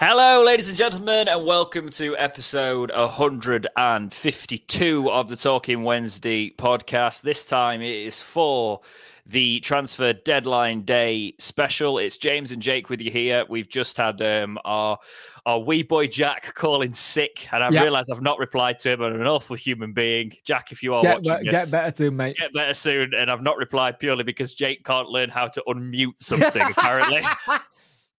Hello, ladies and gentlemen, and welcome to episode 152 of the Talking Wednesday podcast. This time it is for the transfer deadline day special. It's James and Jake with you here. We've just had um, our our wee boy Jack calling sick, and I yep. realise I've not replied to him. I'm an awful human being. Jack, if you are get, watching, be- this, get better soon, mate. Get better soon, and I've not replied purely because Jake can't learn how to unmute something. apparently.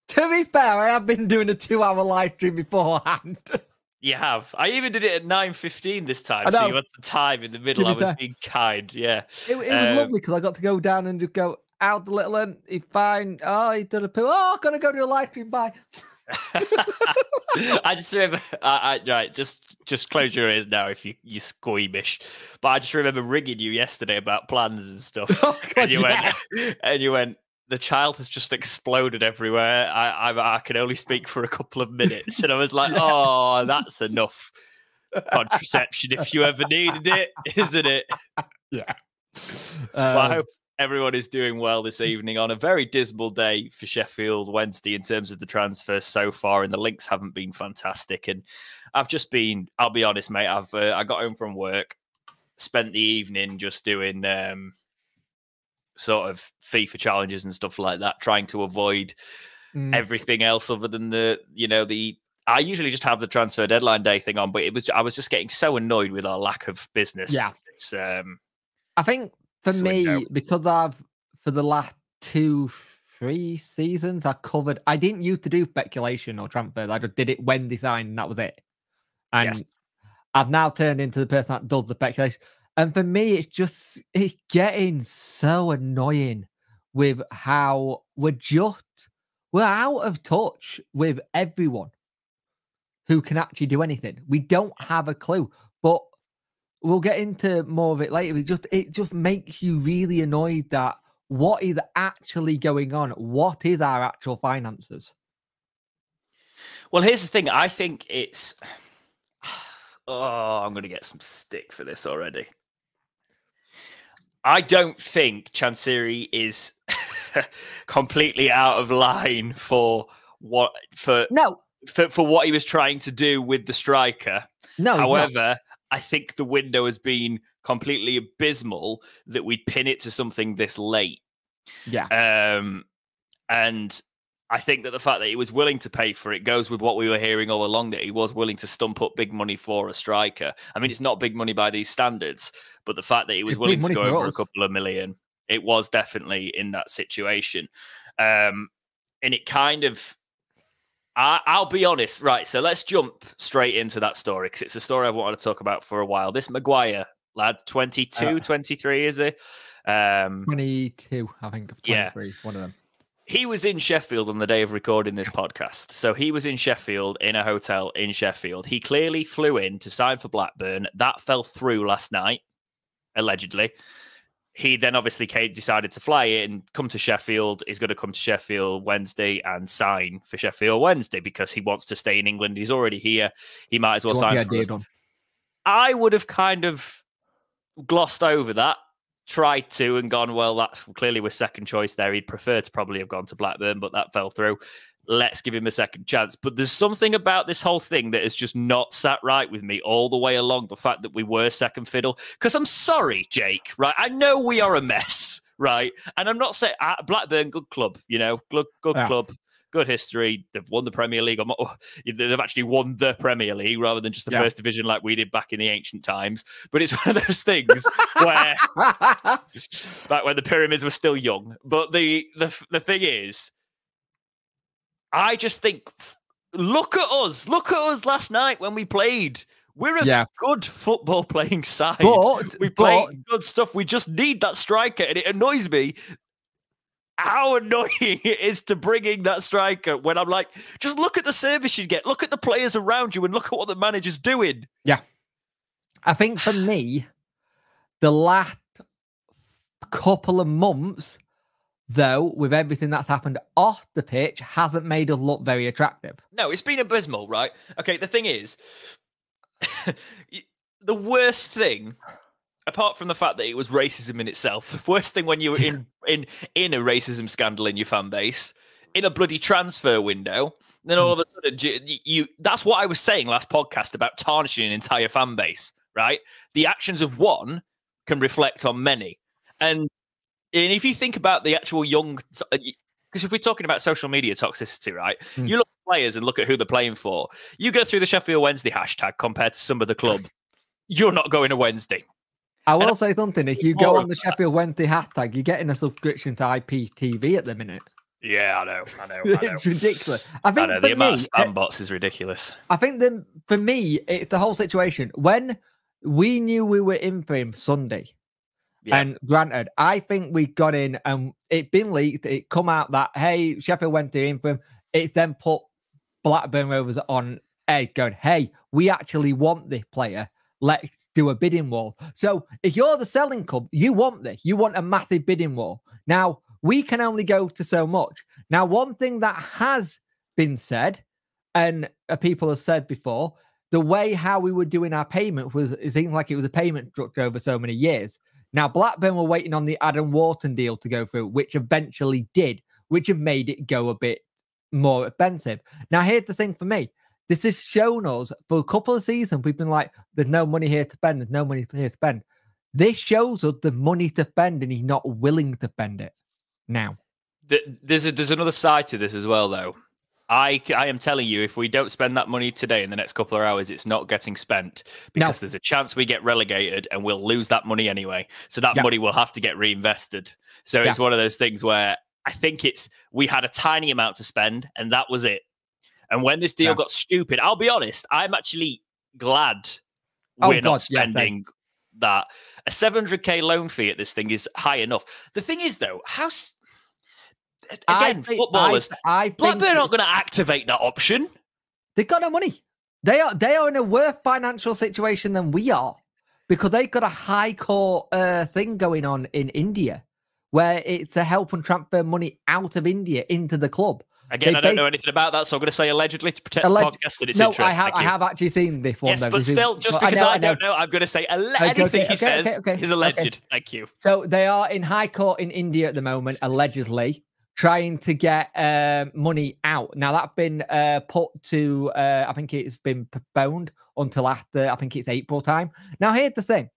To be fair, I have been doing a two-hour live stream beforehand. You have. I even did it at nine fifteen this time. So you had some time in the middle. I was being kind. Yeah. It, it was um, lovely because I got to go down and just go out the little end. He fine. Oh, he done a poo. Oh, gonna go to a live stream. Bye. I just remember, I, I, right, just just close your ears now if you you squeamish. But I just remember ringing you yesterday about plans and stuff, oh, God, and you yeah. went, and you went, the child has just exploded everywhere. I, I, I can only speak for a couple of minutes, and I was like, oh, that's enough contraception if you ever needed it, isn't it? Yeah. Um, well, I hope everyone is doing well this evening on a very dismal day for Sheffield Wednesday in terms of the transfers so far, and the links haven't been fantastic. And I've just been, I'll be honest, mate. I've uh, I got home from work, spent the evening just doing. Um, sort of FIFA challenges and stuff like that, trying to avoid mm. everything else other than the, you know, the. I usually just have the transfer deadline day thing on, but it was I was just getting so annoyed with our lack of business. Yeah, it's, um, I think for me because I've for the last two three seasons I covered. I didn't used to do speculation or transfers. I just did it when designed, and that was it. And yes. I've now turned into the person that does the speculation. And for me, it's just it's getting so annoying with how we're just we're out of touch with everyone who can actually do anything. We don't have a clue, but we'll get into more of it later. It just it just makes you really annoyed that what is actually going on? What is our actual finances? Well, here's the thing. I think it's. Oh, I'm going to get some stick for this already. I don't think Chansiri is completely out of line for what for no for, for what he was trying to do with the striker. No, however, I think the window has been completely abysmal that we pin it to something this late. Yeah. Um, and I think that the fact that he was willing to pay for it goes with what we were hearing all along that he was willing to stump up big money for a striker. I mean, it's not big money by these standards, but the fact that he was it's willing to go over us. a couple of million, it was definitely in that situation. Um, and it kind of, I, will be honest, right? So let's jump straight into that story because it's a story I've wanted to talk about for a while. This McGuire lad, 22, uh, 23, is it? Um, 22, I think. 23, yeah. one of them he was in Sheffield on the day of recording this podcast. So he was in Sheffield in a hotel in Sheffield. He clearly flew in to sign for Blackburn. That fell through last night, allegedly. He then obviously came, decided to fly in, come to Sheffield. He's going to come to Sheffield Wednesday and sign for Sheffield Wednesday because he wants to stay in England. He's already here. He might as well sign for us. I would have kind of glossed over that tried to and gone, well, that's clearly was second choice there. He'd prefer to probably have gone to Blackburn, but that fell through. Let's give him a second chance. But there's something about this whole thing that has just not sat right with me all the way along. The fact that we were second fiddle. Because I'm sorry, Jake, right? I know we are a mess, right? And I'm not saying uh, Blackburn, good club, you know, good, good yeah. club good history. They've won the Premier League. Oh, they've actually won the Premier League rather than just the yeah. first division like we did back in the ancient times. But it's one of those things where back when the pyramids were still young. But the the the thing is, I just think, look at us. Look at us last night when we played. We're a yeah. good football playing side. But, we play but, good stuff. We just need that striker. And it annoys me how annoying it is to bringing that striker when I'm like, just look at the service you get, look at the players around you, and look at what the manager's doing. Yeah. I think for me, the last couple of months, though, with everything that's happened off the pitch, hasn't made us look very attractive. No, it's been abysmal, right? Okay, the thing is, the worst thing apart from the fact that it was racism in itself, the worst thing when you were in in in a racism scandal in your fan base, in a bloody transfer window, Then all of a sudden, you, you that's what I was saying last podcast about tarnishing an entire fan base, right? The actions of one can reflect on many. And, and if you think about the actual young, because if we're talking about social media toxicity, right? Mm. You look at players and look at who they're playing for. You go through the Sheffield Wednesday hashtag compared to some of the clubs, you're not going to Wednesday. I will say something. If you go on the Sheffield Wednesday hashtag, you're getting a subscription to IPTV at the minute. Yeah, I know. I know. I know. it's ridiculous. I think I know, the me, amount of spam bots is ridiculous. I think that for me, it's the whole situation. When we knew we were in for him Sunday, yeah. and granted, I think we got in and it been leaked. It come out that hey, Sheffield went in for him. It's then put Blackburn Rovers on edge, going, "Hey, we actually want this player. Let's do a bidding war." So if you're the selling club, you want this. You want a massive bidding war. Now we can only go to so much. Now, one thing that has been said, and uh, people have said before, the way how we were doing our payment was it seems like it was a payment structure over so many years. Now, Blackburn were waiting on the Adam Wharton deal to go through, which eventually did, which have made it go a bit more expensive. Now, here's the thing for me. This has shown us for a couple of seasons, we've been like, there's no money here to spend, there's no money here to spend. This shows us the money to spend, and he's not willing to spend it now. There's a, there's another side to this as well, though. I, I am telling you, if we don't spend that money today in the next couple of hours, it's not getting spent because no. there's a chance we get relegated and we'll lose that money anyway. So that money will have to get reinvested. So it's one of those things where I think it's we had a tiny amount to spend and that was it. And when this deal yeah. got stupid, I'll be honest, I'm actually glad oh, we're God, not spending that. A 700k loan fee at this thing is high enough. The thing is, though, how again, think, footballers, I, I Blackburn aren't going to activate that option. They've got no money. They are they are in a worse financial situation than we are because they've got a high court uh, thing going on in India where it's to help and transfer money out of India into the club. Again, they I don't know anything about that, so I'm going to say allegedly to protect Alleg- the podcast that it's no, interesting. I have, I have actually seen this one. Yes, though, but still, just because I, know, I, don't know, I'm going to say alle- okay, anything okay, he okay, says is alleged. Thank you. So they are in high court in India at the moment, allegedly trying to get uh, money out. Now that's been uh, put to, uh, I think it's been postponed until after, I think it's April time. Now here's the thing: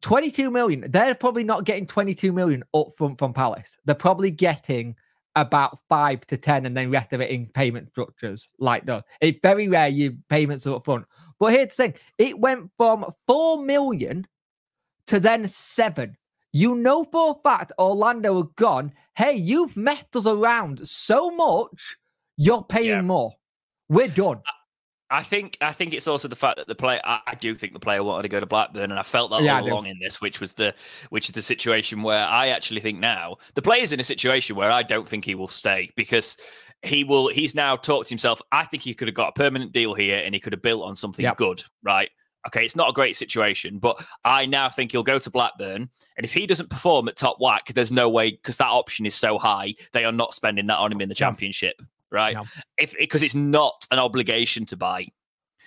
22 million. They're probably not getting 22 million up front from Palace. They're probably getting about five to 10 and then rest of it in payment structures like that. It's very rare you payments up front. But here's the thing it went from 4 million to then seven. You know for a fact Orlando have gone, hey, you've messed us around so much, you're paying yeah. more. We're done. I think I think it's also the fact that the player I, I, do think the player wanted to go to Blackburn and I felt that yeah, all along in this, which was the which is the situation where I actually think now the player's in a situation where I don't think he will stay because he will he's now talked to himself. I think he could have got a permanent deal here and he could have built on something yep. good, right? Okay, it's not a great situation, but I now think he'll go to Blackburn. And if he doesn't perform at top whack, there's no way because that option is so high, they are not spending that on him in the championship, right? If because it's not an obligation to buy.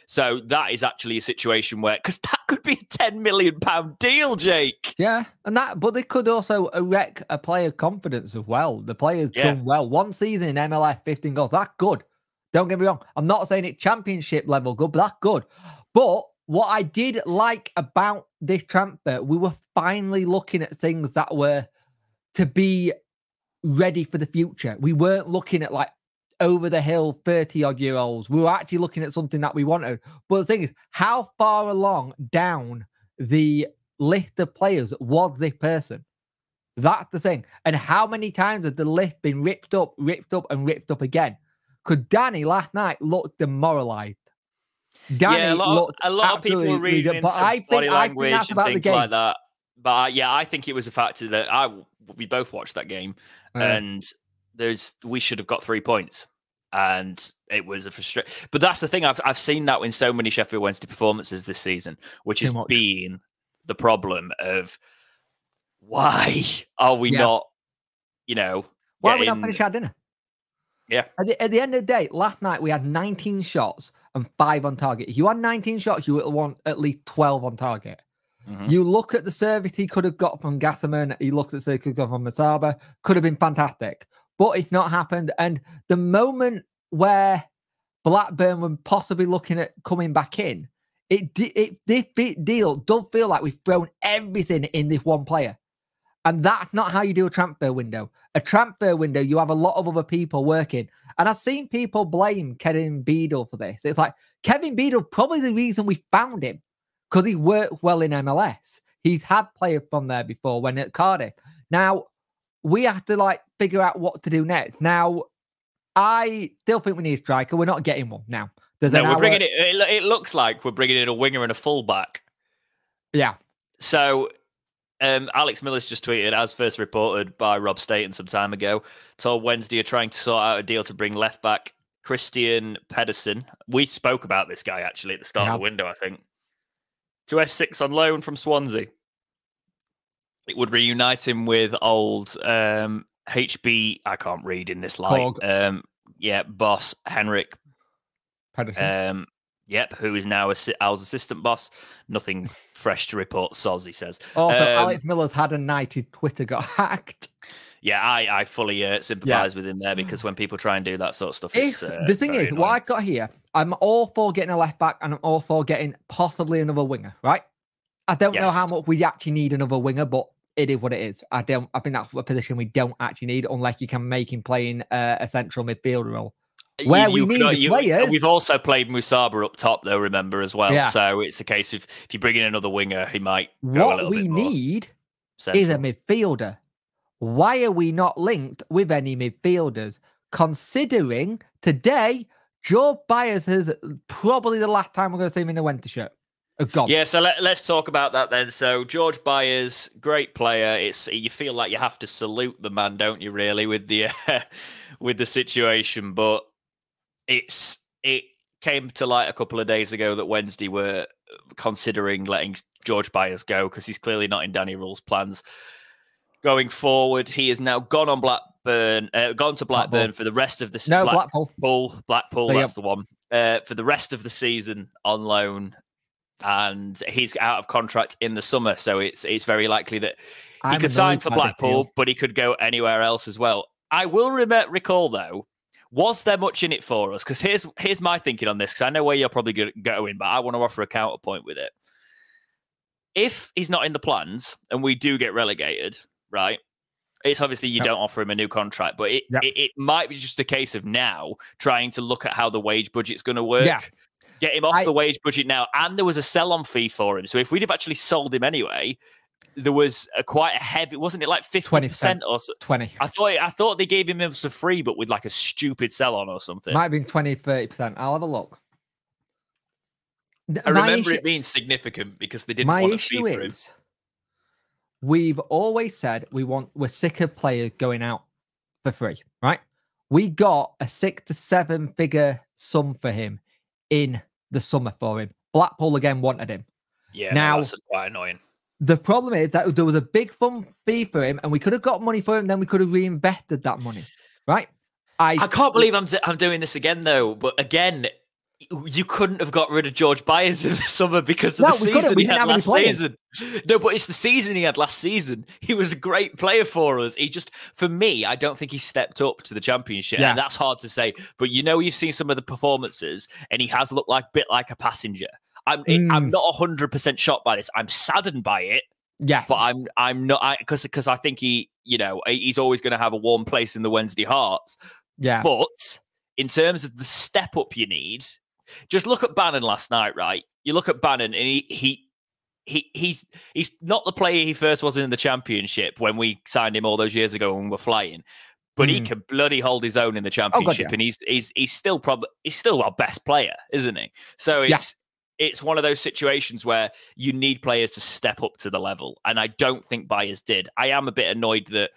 So that is actually a situation where because that could be a ten million pound deal, Jake. Yeah, and that but they could also wreck a player confidence as well. The player's yeah. done well. One season in MLS, 15 goals. That's good. Don't get me wrong. I'm not saying it championship level good, but that's good. But what I did like about this transfer, we were finally looking at things that were to be ready for the future. We weren't looking at like over the hill 30 odd year olds. We were actually looking at something that we wanted. But the thing is, how far along down the list of players was this person? That's the thing. And how many times has the list been ripped up, ripped up, and ripped up again? Because Danny last night looked demoralized. Danny yeah, a lot, of, a lot of people were reading but I think, body language I think and things like that. But uh, yeah, I think it was a factor that I we both watched that game, and there's we should have got three points, and it was a frustrating. But that's the thing I've I've seen that in so many Sheffield Wednesday performances this season, which Too has much. been the problem of why are we yeah. not, you know, why getting... are we not finish our dinner? Yeah. At the, at the end of the day, last night we had 19 shots and five on target. If you had 19 shots, you would want at least 12 on target. Mm-hmm. You look at the service he could have got from Gassama, he looks at the he could have got from Musaba, could have been fantastic, but it's not happened. And the moment where Blackburn were possibly looking at coming back in, it it this deal does feel like we've thrown everything in this one player. And that's not how you do a transfer window. A transfer window, you have a lot of other people working. And I've seen people blame Kevin Beadle for this. It's like Kevin Beadle, probably the reason we found him, because he worked well in MLS. He's had players from there before when at Cardiff. Now, we have to like figure out what to do next. Now, I still think we need a striker. We're not getting one now. There's no, we're hour... bringing it, it. It looks like we're bringing in a winger and a fullback. Yeah. So um, Alex Miller's just tweeted, as first reported by Rob Staten some time ago, told Wednesday are trying to sort out a deal to bring left back Kristian Pedersen. We spoke about this guy actually at the start yeah. of the window, I think. To S6 on loan from Swansea. It would reunite him with old um, HB. I can't read in this light. Um, yeah, boss Henrik. Um, Yep, who is now Al's assistant boss. Nothing fresh to report, Soz, he says. Also, um, Alex Miller's had a night his Twitter got hacked. Yeah, I, I fully uh, sympathize yeah. with him there because when people try and do that sort of stuff, if, uh, the thing is, annoying. what I got here, I'm all for getting a left back and I'm all for getting possibly another winger, right? I don't yes. know how much we actually need another winger, but it is what it is. I don't. I think that's a position we don't actually need unless you can make him playing uh, a central midfielder role. Where you, we you need you, players. We've also played Musaba up top, though. Remember as well. Yeah. So it's a case of if you bring in another winger, he might. what we need central. is a midfielder. Why are we not linked with any midfielders? Considering today, Joe Byers is probably the last time we're going to see him in a winter shirt. Oh, yeah, so let, us talk about that then. So George Byers, great player. It's you feel like you have to salute the man, don't you? Really, with the uh, with the situation, but it's it came to light a couple of days ago that Wednesday were considering letting George Byers go because he's clearly not in Danny Röhl's plans going forward. He has now gone on Blackburn, uh, gone to Blackburn Blackpool. for the rest of the no Blackpool. Blackpool, Blackpool. That's the one uh, for the rest of the season on loan, and he's out of contract in the summer. So it's it's very likely that he I'm could sign for Blackpool, but he could go anywhere else as well. I will re- recall though was there much in it for us? Because here's here's my thinking on this. Because I know where you're probably going, but I want to offer a counterpoint with it. If he's not in the plans and we do get relegated, right? It's obviously you yep. don't offer him a new contract, but it, yep. it, it might be just a case of now trying to look at how the wage budget's going to work. Yeah. Get him off I, the wage budget now, and there was a sell-on fee for him. So if we'd have actually sold him anyway, there was a quite a heavy, wasn't it like fifty percent or so? twenty? I thought I thought they gave him it for free, but with like a stupid sell on or something. Might have been 20 30 percent. I'll have a look. I remember issue, it being significant because they didn't. My want issue is, we've always said we want we're sick of players going out for free, right? We got a six to seven figure sum for him in the summer for him. Blackpool again wanted him. Yeah, now that's quite annoying. The problem is that there was a big fun fee for him, and we could have got money for him. Then we could have reinvested that money, right? I I can't believe I'm I'm doing this again though. But again, you couldn't have got rid of George Byers in the summer because of no, the season he had last season. No, but it's the season he had last season. He was a great player for us. He just, for me, I don't think he stepped up to the championship, yeah. and that's hard to say. But you know, you've seen some of the performances, and he has looked like a bit like a passenger. I'm mm. I'm not hundred percent shocked by this. I'm saddened by it. Yeah, but I'm I'm not because because I think he you know he's always going to have a warm place in the Wednesday hearts. Yeah, but in terms of the step up you need, just look at Bannan last night. Right, you look at Bannan and he he he he's he's not the player he first was in the championship when we signed him all those years ago when we were flying. But mm. he can bloody hold his own in the championship, oh, God, yeah. and he's he's he's still probably he's still our best player, isn't he? So it's yeah it's one of those situations where you need players to step up to the level, and I don't think Byers did. I am a bit annoyed that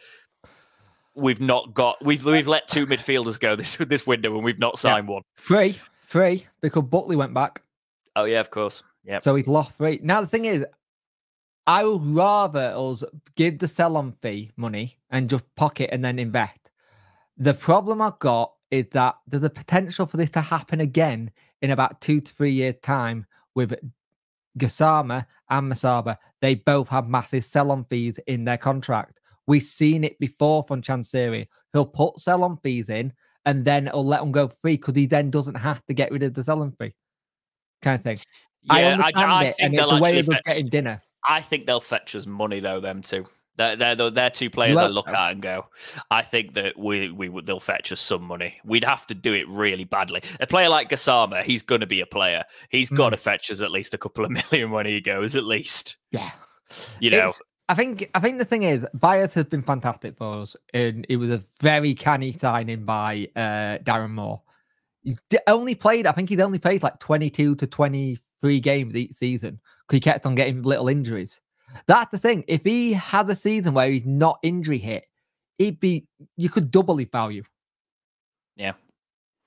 we've not got we've we've let two midfielders go this this window and we've not signed yeah. one. Three, three because Buckley went back. Oh yeah, of course. Yeah. So he's lost three. Now the thing is, I would rather us give the sell-on fee money and just pocket and then invest. The problem I've got is that there's a potential for this to happen again in about two to three years' time with Gassama and Musaba. They both have massive sell-on fees in their contract. We've seen it before from Chansiri. He'll put sell-on fees in, and then it'll let him go free because he then doesn't have to get rid of the selling fee, kind of thing. Yeah, I understand I, I it, and it's the way of getting dinner. I think they'll fetch us money though. Them too. They're, they're, they're two players I look at and go, I think that we, we they'll fetch us some money. We'd have to do it really badly. A player like Gassama, he's going to be a player. He's mm. got to fetch us at least a couple of million when he goes, at least. Yeah. You know, it's, I think I think the thing is, Byers has been fantastic for us, and it was a very canny signing by uh, Darren Moore. He's only played, I think he's only played like 22 to 23 games each season because he kept on getting little injuries. That's the thing. If he had a season where he's not injury hit, he'd be you could double his value. Yeah.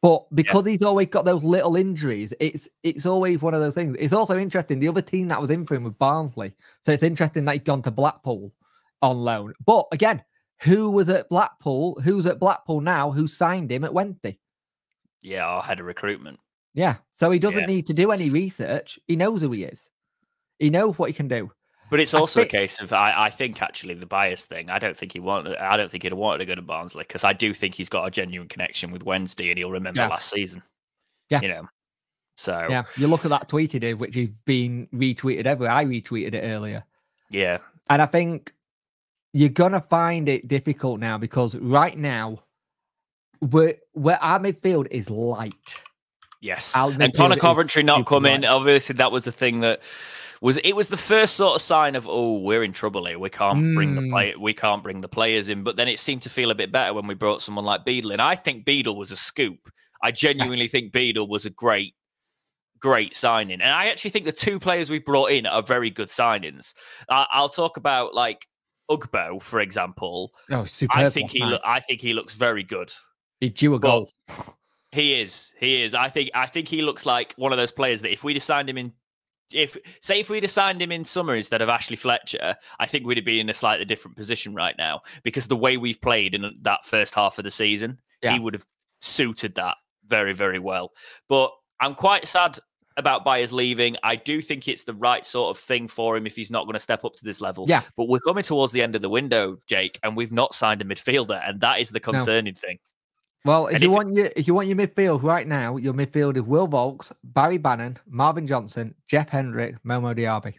But because yeah. he's always got those little injuries, it's it's always one of those things. It's also interesting. The other team that was in for him was Barnsley, so it's interesting that he's gone to Blackpool on loan. But again, who was at Blackpool? Who's at Blackpool now? Who signed him at Wednesday? Yeah, our head of recruitment. Yeah, so he doesn't yeah. need to do any research. He knows who he is. He knows what he can do. But it's also think, a case of I, I, think actually the Byers thing. I don't think he wanted. I don't think he'd have wanted to go to Barnsley because I do think he's got a genuine connection with Wednesday and he'll remember yeah. last season. Yeah, you know. So yeah, you look at that tweet he did, which has been retweeted everywhere. I retweeted it earlier. Yeah, and I think you're gonna find it difficult now because right now, where where our midfield is light. Yes, and Conor Coventry not coming. Light. Obviously, that was the thing that was it was the first sort of sign of oh we're in trouble here. We can't mm. bring the hmm. play we can't bring the players in. But then it seemed to feel a bit better when we brought someone like Beadle in. I think Beadle was a scoop. I genuinely think Beadle was a great great signing. And I actually think the two players we brought in are very good signings. Uh, I'll talk about like Ugbo for example. Oh super I think he lo- I think he looks very good. He drew a goal. he is he is. I think I think he looks like one of those players that if we'd have signed him in if say if we'd have signed him in summer instead of Ashley Fletcher, I think we'd be in a slightly different position right now because the way we've played in that first half of the season, yeah. he would have suited that very, very well. But I'm quite sad about Byers leaving. I do think it's the right sort of thing for him if he's not going to step up to this level. Yeah. But we're coming towards the end of the window, Jake, and we've not signed a midfielder, and that is the concerning no. thing. Well, if and you if want your if you want your midfield right now, your midfield is Will Vaulks, Barry Bannan, Marvin Johnson, Jeff Hendrick, Momo Diaby.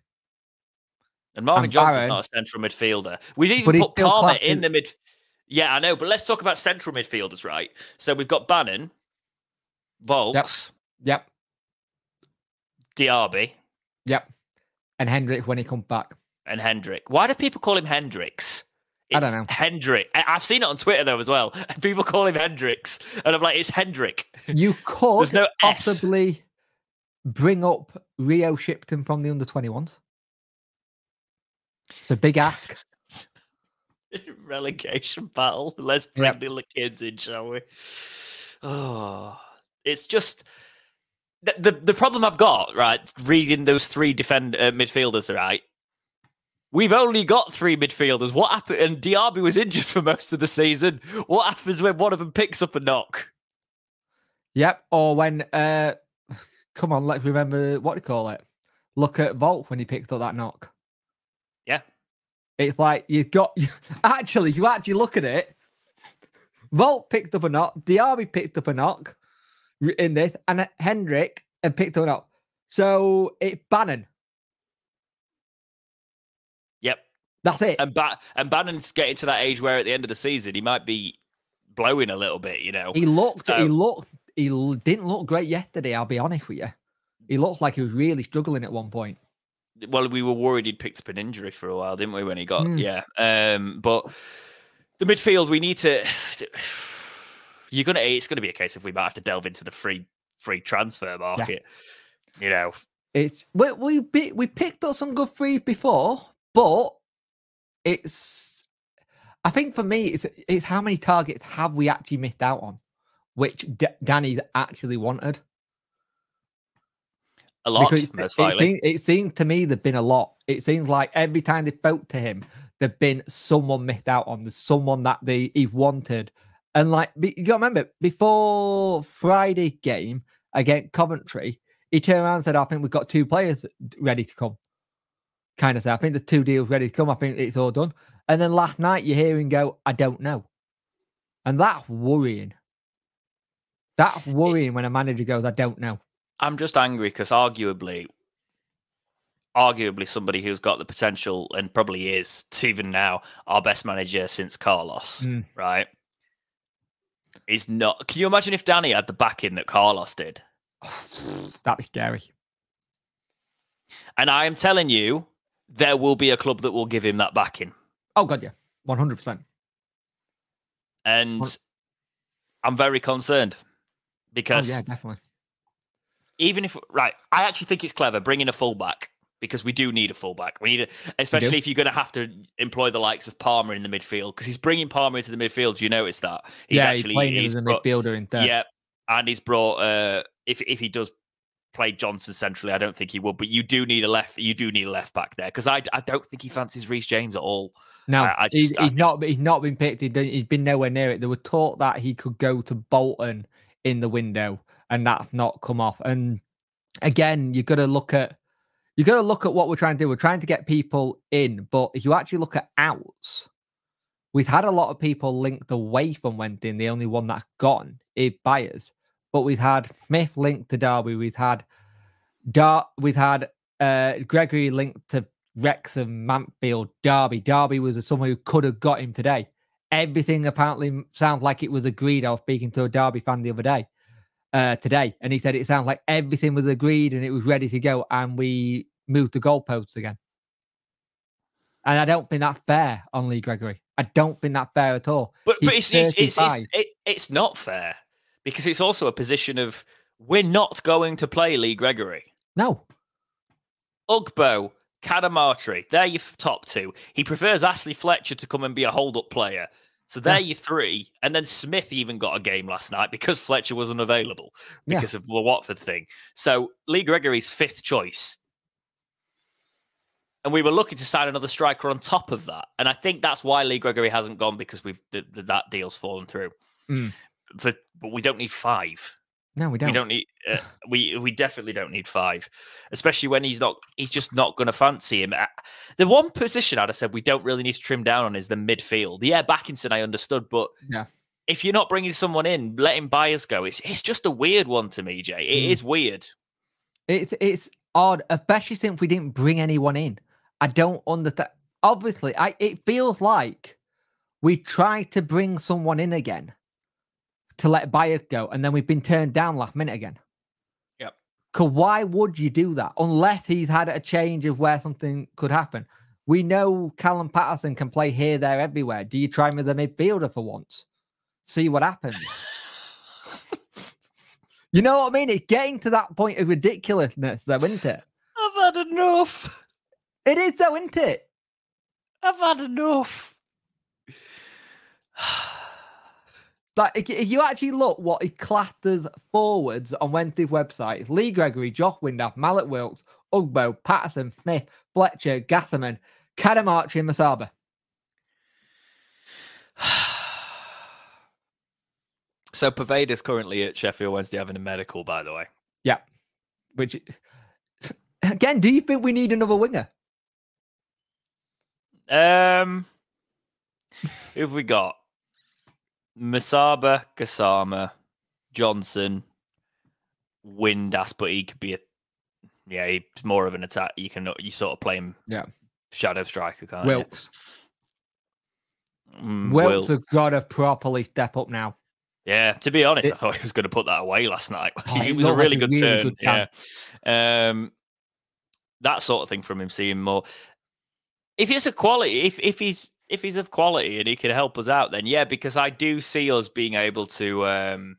And Marvin and Johnson's Barron, not a central midfielder. We've even put Palmer in the mid. Yeah, I know, but let's talk about central midfielders, right? So we've got Bannan, Vaulks. yep, yep. Diaby, yep, and Hendrick when he comes back. And Hendrick. Why do people call him Hendricks? It's I don't know. Hendrick. I've seen it on Twitter though as well. People call him Hendrix, and I'm like, it's Hendrick. You could There's no possibly S. bring up Rio Shipton from the under 21s. It's a big act. Relegation battle. Let's bring yep. the kids in, shall we? Oh, it's just the, the the problem I've got right reading those three defend uh, midfielders right We've only got three midfielders. What happened? And Diaby was injured for most of the season. What happens when one of them picks up a knock? Yep. Or when, uh, come on, let's remember what do you call it? Look at Vaulks when he picked up that knock. Yeah. It's like you've got, actually, you actually look at it. Vaulks picked up a knock. Diaby picked up a knock in this, and Hendrick had picked up a knock. So it's Bannan That's it. And ba- and Bannan's getting to that age where at the end of the season he might be blowing a little bit. You know, he looked. So... He looked. He didn't look great yesterday. I'll be honest with you. He looked like he was really struggling at one point. Well, we were worried he'd picked up an injury for a while, didn't we? When he got mm. yeah. Um, but the midfield, we need to. You're gonna. It's gonna be a case if we might have to delve into the free free transfer market. Yeah. You know, it's we we we picked up some good free before, but it's I think for me, it's, it's how many targets have we actually missed out on, which D- Danny's actually wanted. A lot, because most it. It, it seems to me there've been a lot. It seems like every time they spoke to him, there've been someone missed out on. There's someone that they he wanted, and like you got to remember before Friday game against Coventry, he turned around and said, "I think we've got two players ready to come." Kind of thing. I think the two deals ready to come. I think it's all done. And then last night you hear him go, I don't know. And that's worrying. That's worrying when a manager goes, I don't know. I'm just angry because arguably, arguably somebody who's got the potential and probably is to even now our best manager since Carlos, mm. right? Is not. Can you imagine if Danny had the backing that Carlos did? That'd be scary. And I am telling you, there will be a club that will give him that backing. Oh god, yeah, one hundred percent. And I'm very concerned because oh, yeah, definitely. Even if right, I actually think it's clever bringing a fullback because we do need a fullback. We need, a, especially if you're going to have to employ the likes of Palmer in the midfield because he's bringing Palmer into the midfield. You notice that? He's yeah, actually, he's playing he's as a brought, midfielder in there. Yeah, and he's brought. Uh, if if he does play Johnson centrally, I don't think he would. But you do need a left. You do need a left back there because I, I don't think he fancies Reece James at all. No, I, I just, he's, he's not. He's not been picked. He's been nowhere near it. There were talk that he could go to Bolton in the window, and that's not come off. And again, you've got to look at you got to look at what we're trying to do. We're trying to get people in, but if you actually look at outs, we've had a lot of people linked away from Wednesday. The only one that's gone is Byers, but we've had Smith linked to Derby. We've had Dar- we've had uh, Gregory linked to Wrexham, Mansfield, Derby. Derby was someone who could have got him today. Everything apparently sounds like it was agreed. I was speaking to a Derby fan the other day uh, today, and he said it sounds like everything was agreed and it was ready to go, and we moved the goalposts again. And I don't think that's fair on Lee Gregory. I don't think that's fair at all. But, but it's, it's, it's, it's, it's not fair because it's also a position of we're not going to play Lee Gregory. No. Ugbo, Cadamarteri, they're your top two. He prefers Ashley Fletcher to come and be a hold up player. So there yeah. you three. And then Smith even got a game last night because Fletcher was unavailable because yeah. of the Watford thing. So Lee Gregory's fifth choice. And we were looking to sign another striker on top of that. And I think that's why Lee Gregory hasn't gone because we've the, the, that deal's fallen through. Mm. For, but we don't need five. No, we don't. We don't need. Uh, we we definitely don't need five, especially when he's not. He's just not going to fancy him. The one position I'd have said we don't really need to trim down on is the midfield. Yeah, Bakinson I understood, but yeah, if you're not bringing someone in, letting Byers go. It's it's just a weird one to me, Jay. It mm. is weird. It's it's odd, especially since we didn't bring anyone in. I don't understand. Obviously, I it feels like we tried to bring someone in again to let Byers go, and then we've been turned down last minute again. Yep. Because why would you do that unless he's had a change of where something could happen? We know Callum Paterson can play here, there, everywhere. Do you try him as a midfielder for once? See what happens. you know what I mean? It's getting to that point of ridiculousness, though, isn't it? I've had enough. It is, though, isn't it? I've had enough. Like, if you actually look what he classed as forwards on Wednesday's website, Lee Gregory, Josh Windass, Mallik Wilks, Ugbo, Paterson, Smith, Fletcher, Gassama, Cadamarteri, and Musaba. so Poveda's currently at Sheffield Wednesday having a medical, by the way. Yeah. Which, again, do you think we need another winger? Um, who've we got? Musaba, Gassama, Johnson, Windass, but he could be a yeah, he's more of an attack. You can you sort of play him yeah shadow striker, can't Wilks. Mm, Wilks Will. have got to properly step up now. Yeah, to be honest, it, I thought he was going to put that away last night. Oh, it was a really good really turn. Good yeah, um, that sort of thing from him. Seeing more, if it's a quality, if if he's if he's of quality and he can help us out, then yeah, because I do see us being able to um,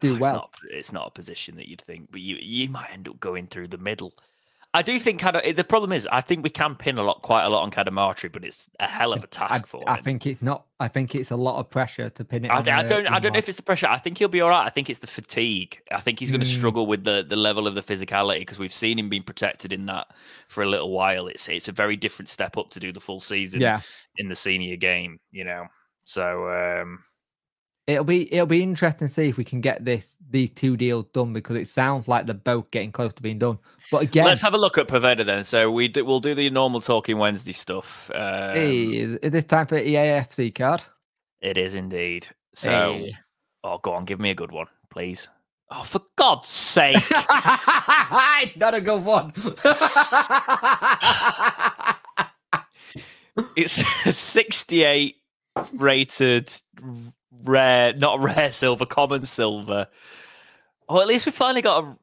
do well. It's not, it's not, a position that you'd think, but you you might end up going through the middle. I do think kind of the problem is I think we can pin a lot, quite a lot on Cadamarteri, but it's a hell of a task I, for I him. I think it's not. I think it's a lot of pressure to pin it. I, I don't. I don't know if it's the pressure. I think he'll be all right. I think it's the fatigue. I think he's going to mm. struggle with the the level of the physicality because we've seen him being protected in that for a little while. It's it's a very different step up to do the full season. Yeah. in the senior game, you know. So um it'll be it'll be interesting to see if we can get this these two deals done because it sounds like they're both getting close to being done. But again, let's have a look at Poveda then. So we do, we'll do the normal talking Wednesday stuff. Um, hey, is this time for the EAFC card? It is indeed. So, hey. oh, go on, give me a good one, please. Oh, for God's sake! Not a good one. it's a 68 rated rare, not rare silver, common silver. Oh, at least we finally got a.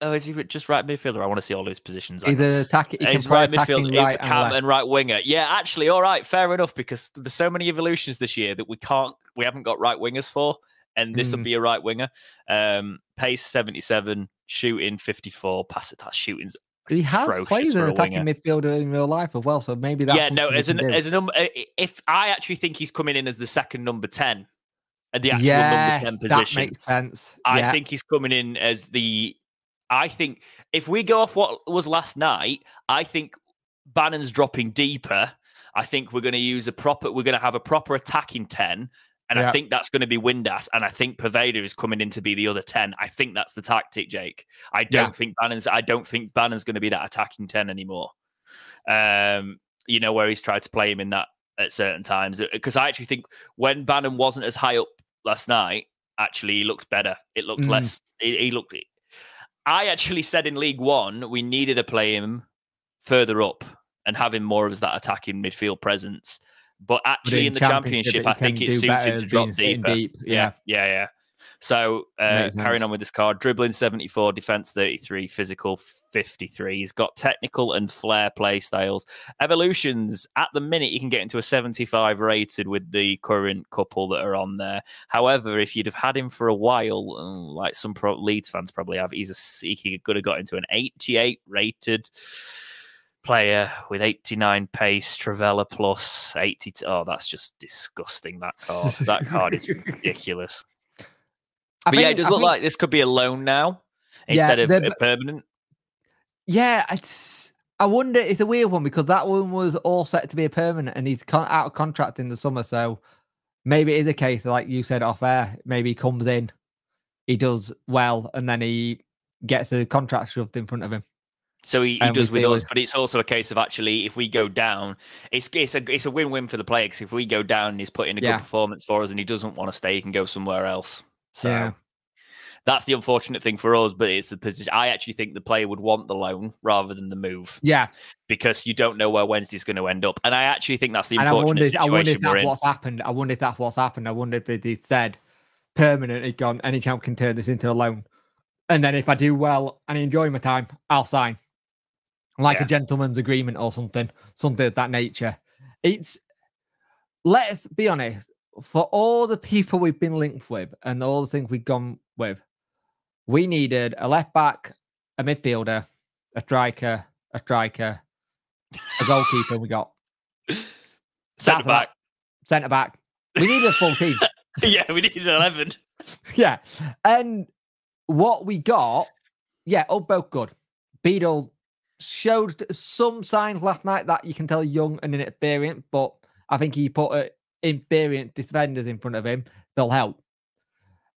Oh, is he just right midfielder? I want to see all his positions. Either attack, he He's right midfield, right cam and, and, right winger. Yeah, actually, all right, fair enough. Because there's so many evolutions this year that we can't, we haven't got right wingers for, and this will mm. be a right winger. Um, pace 77, shooting 54, pass it. That shooting's he has played an attacking midfielder in real life as well, so maybe that's yeah. No, as an as a number, if I actually think he's coming in as the second number ten the actual yeah, number ten position, that makes sense. I yeah. think he's coming in as the. I think if we go off what was last night, I think Bannan's dropping deeper. I think we're going to use a proper. We're going to have a proper attacking ten, and yeah. I think that's going to be Windass. And I think Poveda is coming in to be the other 10. I think that's the tactic, Jake. I don't yeah. think Bannan's I don't think Bannan's going to be that attacking 10 anymore. Um, you know, where he's tried to play him in that at certain times. Because I actually think when Bannan wasn't as high up last night, actually he looked better. It looked mm. less he, he looked I actually said in League One we needed to play him further up and having more of that attacking midfield presence. But actually, but in, in, the championship, championship I think it suits him to drop deeper. Deep. Yeah. yeah, yeah, yeah. So uh, carrying on with this card, dribbling 74, defense 33, physical 53. He's got technical and flair play styles. Evolutions, at the minute, you can get into a 75 rated with the current couple that are on there. However, if you'd have had him for a while, uh, like some pro- Leeds fans probably have, he's a, he could have got into an 88 rated player with 89 pace, Trivela plus 80. Oh, that's just disgusting. That card. that card is ridiculous. I but think, yeah, it does I look think, like this could be a loan now instead yeah, of permanent. Yeah, it's. I wonder. It's a weird one because that one was all set to be a permanent, and he's con- out of contract in the summer. So maybe it is a case, like you said off air. Maybe he comes in, he does well, and then he gets the contract shoved in front of him. So he, he does with us, but it's also a case of actually, if we go down, it's it's a it's a win win for the player because if we go down and he's putting a yeah. good performance for us and he doesn't want to stay, he can go somewhere else. So yeah. that's the unfortunate thing for us. But it's the position. I actually think the player would want the loan rather than the move. Yeah, because you don't know where Wednesday's going to end up, and I actually think that's the and unfortunate I wonder, situation I wonder if that's in. what's happened. I wonder if that's what's happened. I wonder if they said permanently gone. Any camp can turn this into a loan. And then if I do well and enjoy my time, I'll sign like yeah. a gentleman's agreement or something, something of that nature. It's let's be honest, for all the people we've been linked with and all the things we've gone with, we needed a left back, a midfielder, a striker, a striker, a goalkeeper. we got centre back, centre back. We needed a full team. yeah, we needed eleven. yeah, and what we got, yeah, all both good. Beadle showed some signs last night that you can tell young and inexperienced, but I think he put uh, experienced defenders in front of him. They'll help.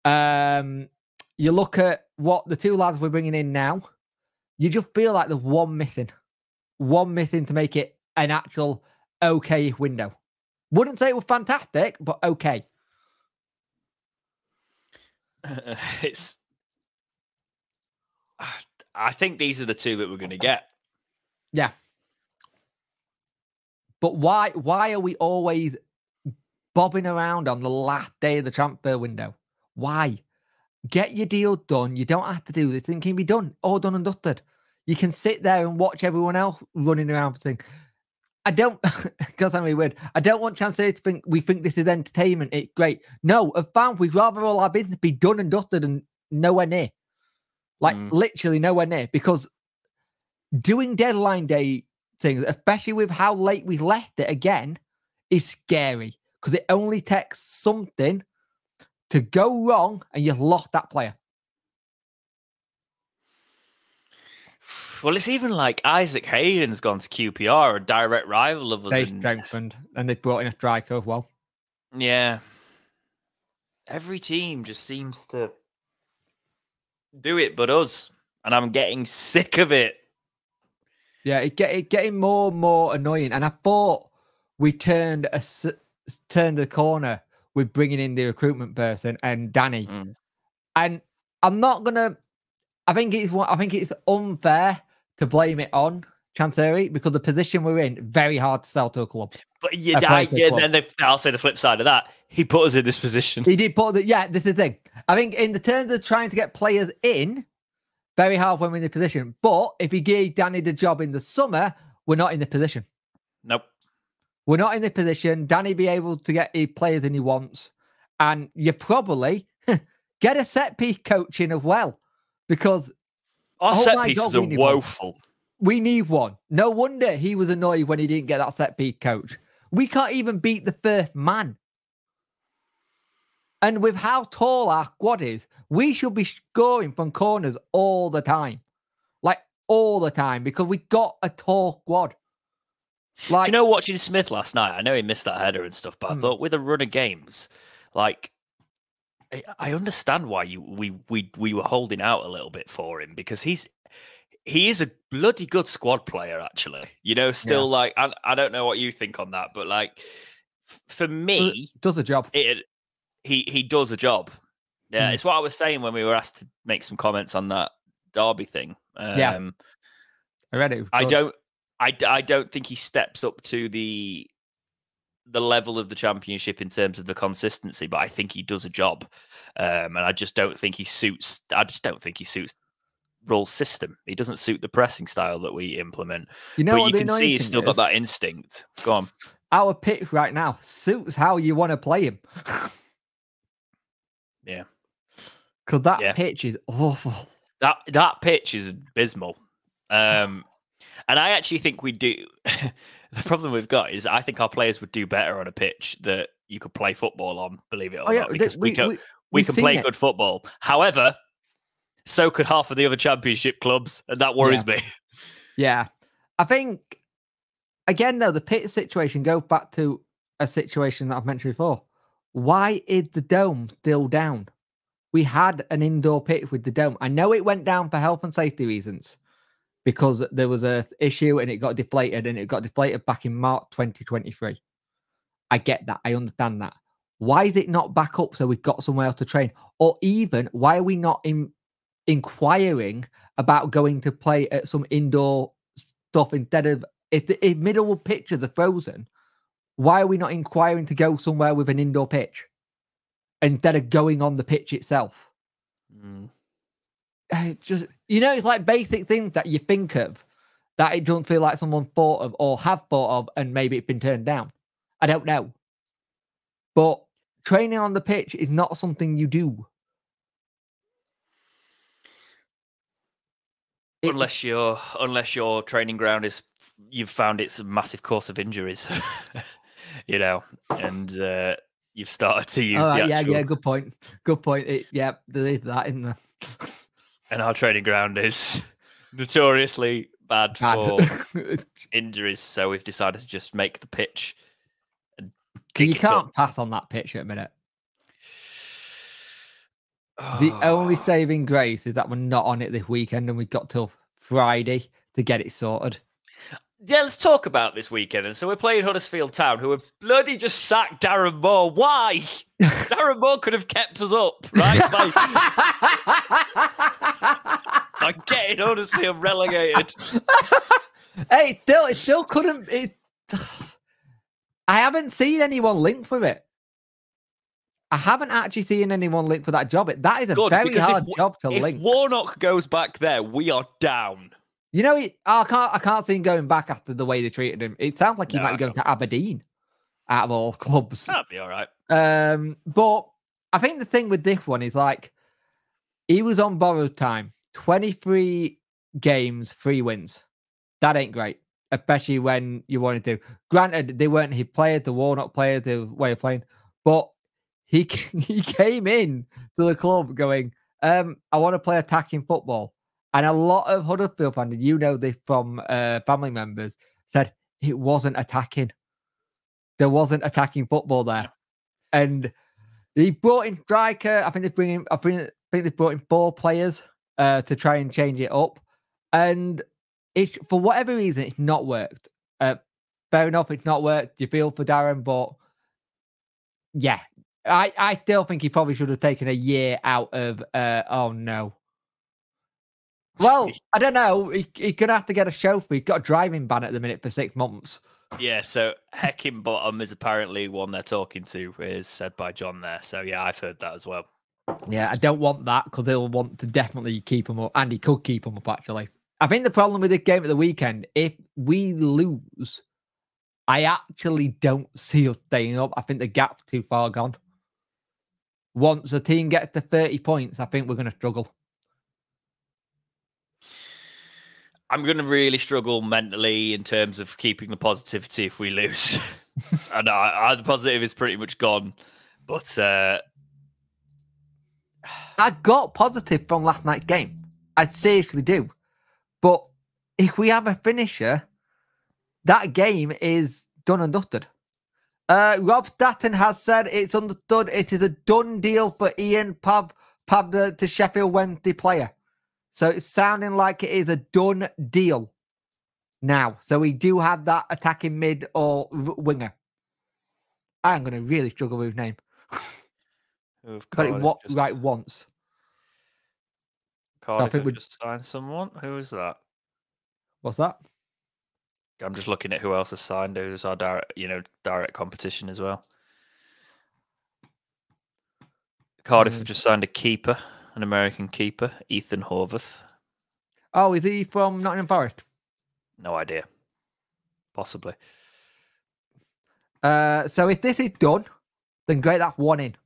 Um, you look at what the two lads we're bringing in now. You just feel like there's one missing, one missing to make it an actual okay window. Wouldn't say it was fantastic, but okay. Uh, it's I think these are the two that we're going to get. Yeah. But why why are we always bobbing around on the last day of the transfer window? Why? Get your deal done. You don't have to do this. Thing can be done. All done and dusted. You can sit there and watch everyone else running around for things. I don't, because I'm really weird. I don't want Chance to think we think this is entertainment. It's great. No, a fan, we'd rather all our business be done and dusted and nowhere near. Like mm. literally nowhere near because doing deadline day things, especially with how late we left it again, is scary because it only takes something to go wrong and you've lost that player. Well, it's even like Isaac Hayden's gone to QPR, a direct rival of us. They strengthened, and they brought in a striker as well. Yeah. Every team just seems to do it but us. And I'm getting sick of it. Yeah, it get it getting more and more annoying. And I thought we turned a turned the corner with bringing in the recruitment person and Danny. Mm. And I'm not gonna. I think it's I think it's unfair to blame it on Chansiri because the position we're in very hard to sell to a club. But yeah, I, yeah then the, I'll say the flip side of that. He put us in this position. He did put us. Yeah, this is the thing. I think in the terms of trying to get players in, very hard when we're in the position. But if he gave Danny the job in the summer, we're not in the position. Nope. We're not in the position. Danny be able to get his players in he wants, and you probably get a set piece coaching as well, because our oh set pieces God, are woeful. One. We need one. No wonder he was annoyed when he didn't get that set piece coach. We can't even beat the first man. And with how tall our squad is, we should be scoring from corners all the time. Like all the time, because we got a tall squad. Like, Do you know, watching Smith last night, I know he missed that header and stuff, but I hmm. thought with a run of games, like I understand why you we we we were holding out a little bit for him because he's he is a bloody good squad player actually. You know, still yeah. like I, I don't know what you think on that, but like for me, does a job. It, he he does a job. Yeah, mm. it's what I was saying when we were asked to make some comments on that Derby thing. Um, yeah, I read it. I don't. I, I don't think he steps up to the the level of the championship in terms of the consistency, but I think he does a job, um, and I just don't think he suits. I just don't think he suits Röhl's system. He doesn't suit the pressing style that we implement. You know, but you can see he's still is? got that instinct. Go on. Our pitch right now suits how you want to play him. yeah, because that yeah. pitch is awful. That that pitch is abysmal. Um, and I actually think we do. the problem we've got is I think our players would do better on a pitch that you could play football on. Believe it or oh, yeah, not, because we, we can we, we can play it. good football. However, so could half of the other championship clubs, and that worries yeah. me. Yeah, I think again though the pit situation goes back to a situation that I've mentioned before. Why is the dome still down? We had an indoor pitch with the dome. I know it went down for health and safety reasons, because there was a issue and it got deflated and it got deflated back in March 2023. I get that. I understand that. Why is it not back up so we've got somewhere else to train? Or even why are we not in, inquiring about going to play at some indoor stuff instead of if the if middle pitches are frozen? Why are we not inquiring to go somewhere with an indoor pitch instead of going on the pitch itself? Mm. It's just you know, it's like basic things that you think of that it doesn't feel like someone thought of or have thought of, and maybe it's been turned down. I don't know, but training on the pitch is not something you do. Unless your unless your training ground is you've found it's a massive course of injuries, you know, and uh, you've started to use. Right, actual... Yeah, yeah, good point. Good point. It, yeah, there is that in there. and our training ground is notoriously bad, bad. for injuries. So we've decided to just make the pitch. you can't pass on that pitch at a minute. The only saving grace is that we're not on it this weekend, and we've got till Friday to get it sorted. Yeah, let's talk about this weekend. And so we're playing Huddersfield Town, who have bloody just sacked Darren Moore. Why? Darren Moore could have kept us up, right? By, by getting Huddersfield relegated. hey, still, it still couldn't. It, I haven't seen anyone linked with it. I haven't actually seen anyone linked for that job. It, that is a Good, very hard if, job to if link. If Warnock goes back there, we are down. You know, he, I can't I can't see him going back after the way they treated him. It sounds like he no, might be going to Aberdeen out of all clubs. That'd be all right. Um, but I think the thing with this one is like he was on borrowed time, 23 games, three wins. That ain't great, especially when you wanted to. Granted, they weren't his players, the Warnock players, the way of playing, but he he came in to the club going, um, I want to play attacking football. And a lot of Huddersfield fans, and you know this from uh, family members, said it wasn't attacking. There wasn't attacking football there. And he brought in striker. I think they bring in, I think, they brought in four players uh, to try and change it up. And it's for whatever reason, it's not worked. Uh, fair enough, it's not worked. You feel for Darren, but yeah, I, I still think he probably should have taken a year out of. Uh, oh no. Well, I don't know. He, he's gonna have to get a chauffeur. He's got a driving ban at the minute for six months. Yeah, so Heckingbottom is apparently one they're talking to, is said by John there. So yeah, I've heard that as well. Yeah, I don't want that because they'll want to definitely keep him up, and he could keep him up actually. I think the problem with this game at the weekend, if we lose, I actually don't see us staying up. I think the gap's too far gone. Once a team gets to 30 points, I think we're going to struggle. I'm going to really struggle mentally in terms of keeping the positivity if we lose. and I, I, the positive is pretty much gone. But uh... I got positive from last night's game. I seriously do. But if we have a finisher, that game is done and dusted. Uh, Rob Staton has said it's understood it is a done deal for Ian Pav Pav to Sheffield Wednesday player. So it's sounding like it is a done deal now. So we do have that attacking mid or winger. I'm going to really struggle with his name. Got it what, just... right once. Cardiff so I think we just signed someone. Who is that? What's that? I'm just looking at who else has signed. Who's our direct, you know, direct competition as well. Cardiff mm. have just signed a keeper an American keeper, Ethan Horvath. Oh, is he from Nottingham Forest? No idea. Possibly. Uh, so if this is done, then great. That's one in.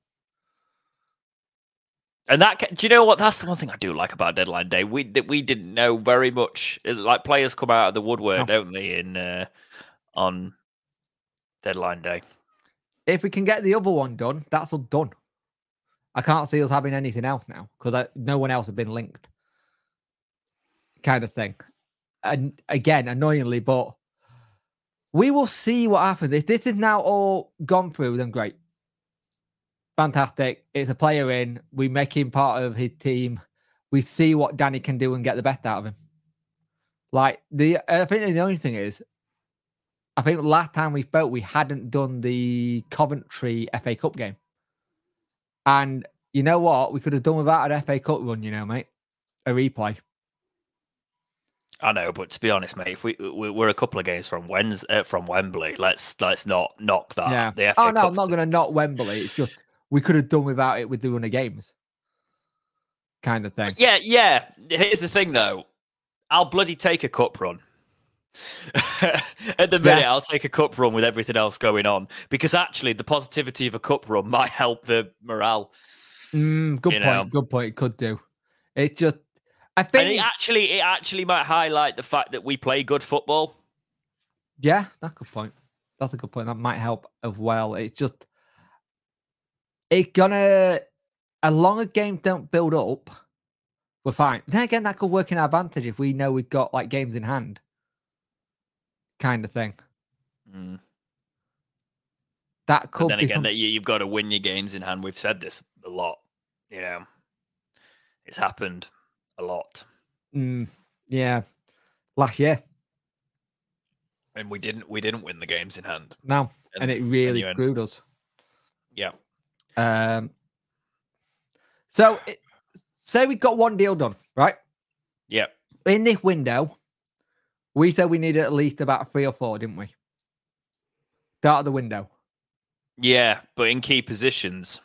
And that, do you know what? That's the one thing I do like about deadline day. We we didn't know very much. Like players come out of the woodwork, don't they? In uh, on deadline day. If we can get the other one done, that's all done. I can't see us having anything else now because no one else has been linked, kind of thing. And again, annoyingly, but we will see what happens. If this is now all gone through, then great. Fantastic. It's a player in. We make him part of his team. We see what Danny can do and get the best out of him. Like the, I think the only thing is, I think last time we spoke, we hadn't done the Coventry FA Cup game. And you know what? We could have done without an FA Cup run, you know, mate. A replay. I know, but to be honest, mate, if we we're a couple of games from Wednesday, uh, from Wembley, let's let's not knock that. Yeah. The FA oh no, Cup's I'm not going to knock Wembley. It's just we could have done without it with doing the games, kind of thing. Yeah, yeah. Here's the thing, though. I'll bloody take a cup run. At the minute, yeah. I'll take a cup run with everything else going on because actually, the positivity of a cup run might help the morale. Mm, good point. Know? Good point. It could do. It just, I think, and it actually, it actually might highlight the fact that we play good football. Yeah, that's a good point. That's a good point. That might help as well. It's just, it's gonna, as long as games don't build up, we're fine. Then again, that could work in our advantage if we know we've got like games in hand kind of thing. Mm. That could. But then again, that you, have got to win your games in hand. We've said this a lot. You know, it's happened a lot. Mm, yeah, last year, and we didn't. We didn't win the games in hand. No, and, and it really and screwed us. Yeah. Um. So, it, say we got one deal done, right? Yeah. In this window, we said we needed at least about three or four, didn't we? Out of the window. Yeah, but in key positions.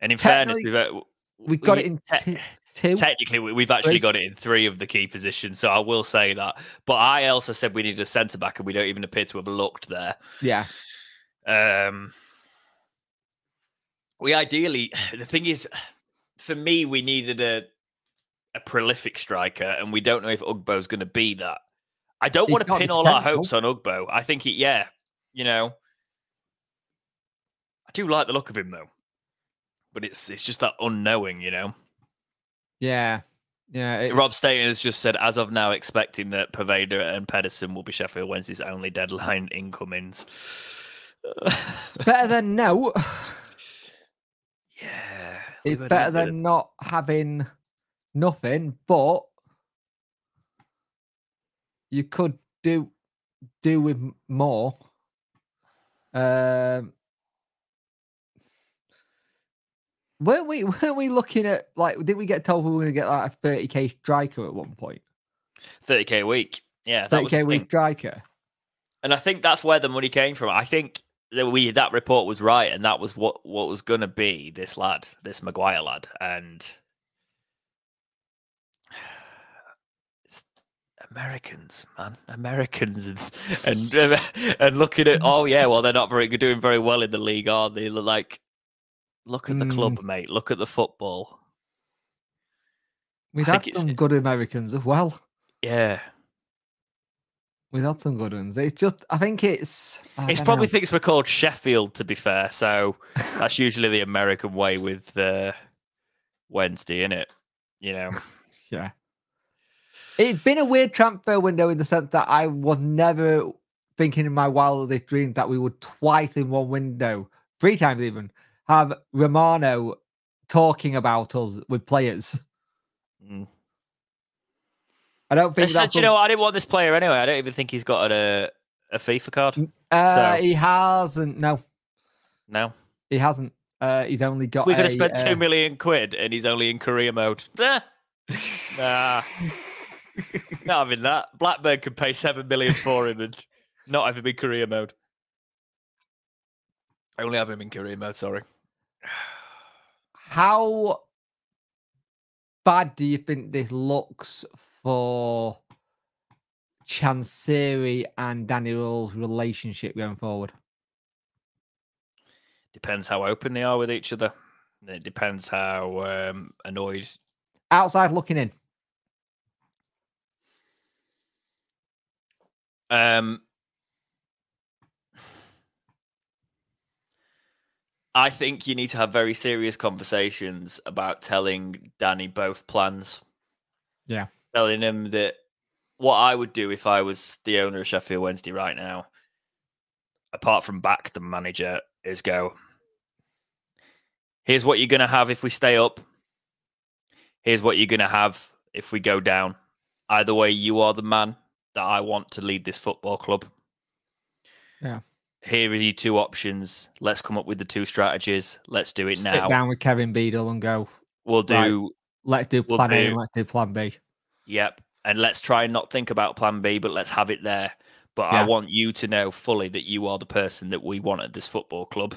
And in fairness, we've uh, we got we, it in te- two. Technically, we've actually three. got it in three of the key positions, so I will say that. But I also said we needed a centre back, and we don't even appear to have looked there. Yeah. Um. We ideally, the thing is, for me, we needed a a prolific striker, and we don't know if Ugbo's going to be that. I don't want to pin all our hopes on Ugbo. I think he, yeah, you know, I do like the look of him though, but it's it's just that unknowing, you know. Yeah, yeah. It's... Rob Staton has just said, as of now, expecting that Poveda and Pedersen will be Sheffield Wednesday's only deadline incomings. better than no. Yeah, it's better than not having nothing, but you could do do with more. Um, Weren't we? Weren't we looking at like? Did we get told we were going to get like a thirty k striker at one point? Thirty k a week. Yeah, thirty k week striker. And I think that's where the money came from. I think that we that report was right, and that was what what was going to be this lad, this McGuire lad, and Americans, man, Americans, and and, and looking at oh yeah, well they're not very doing very well in the league, are they? Like, look at the mm. club, mate. Look at the football. We've had some good Americans as well. Yeah, we've had some good ones. It's just, I think it's. I it's probably know. thinks we're called Sheffield, to be fair. So that's usually the American way with uh, Wednesday, isn't it? You know. yeah. It's been a weird transfer window in the sense that I was never thinking in my wildest dreams that we would twice in one window, three times even, have Romano talking about us with players. Mm. I don't think that's. You know, I didn't want this player anyway. I don't even think he's got a a FIFA card. Uh, so. He hasn't. No. No. He hasn't. Uh, he's only got. We could have spent uh, two million quid, and he's only in career mode. nah. Not having that. Blackburn could pay seven million for him and not have him in career mode. I only have him in career mode. Sorry. How bad do you think this looks for Chansiri and Danny Röhl's relationship going forward? Depends how open they are with each other. It depends how um, annoyed. Outside looking in. Um, I think you need to have very serious conversations about telling Danny both plans. Yeah. Telling him that what I would do if I was the owner of Sheffield Wednesday right now, apart from back the manager, is go, here's what you're going to have if we stay up. Here's what you're going to have if we go down. Either way, you are the man that I want to lead this football club. Yeah. Here are your two options. Let's come up with the two strategies. Let's do it Sit now. down with Kevin Beadle and go. We'll do. Right, let's do plan we'll A and let's do plan B. Yep. And let's try and not think about plan B, but let's have it there. But yeah. I want you to know fully that you are the person that we want at this football club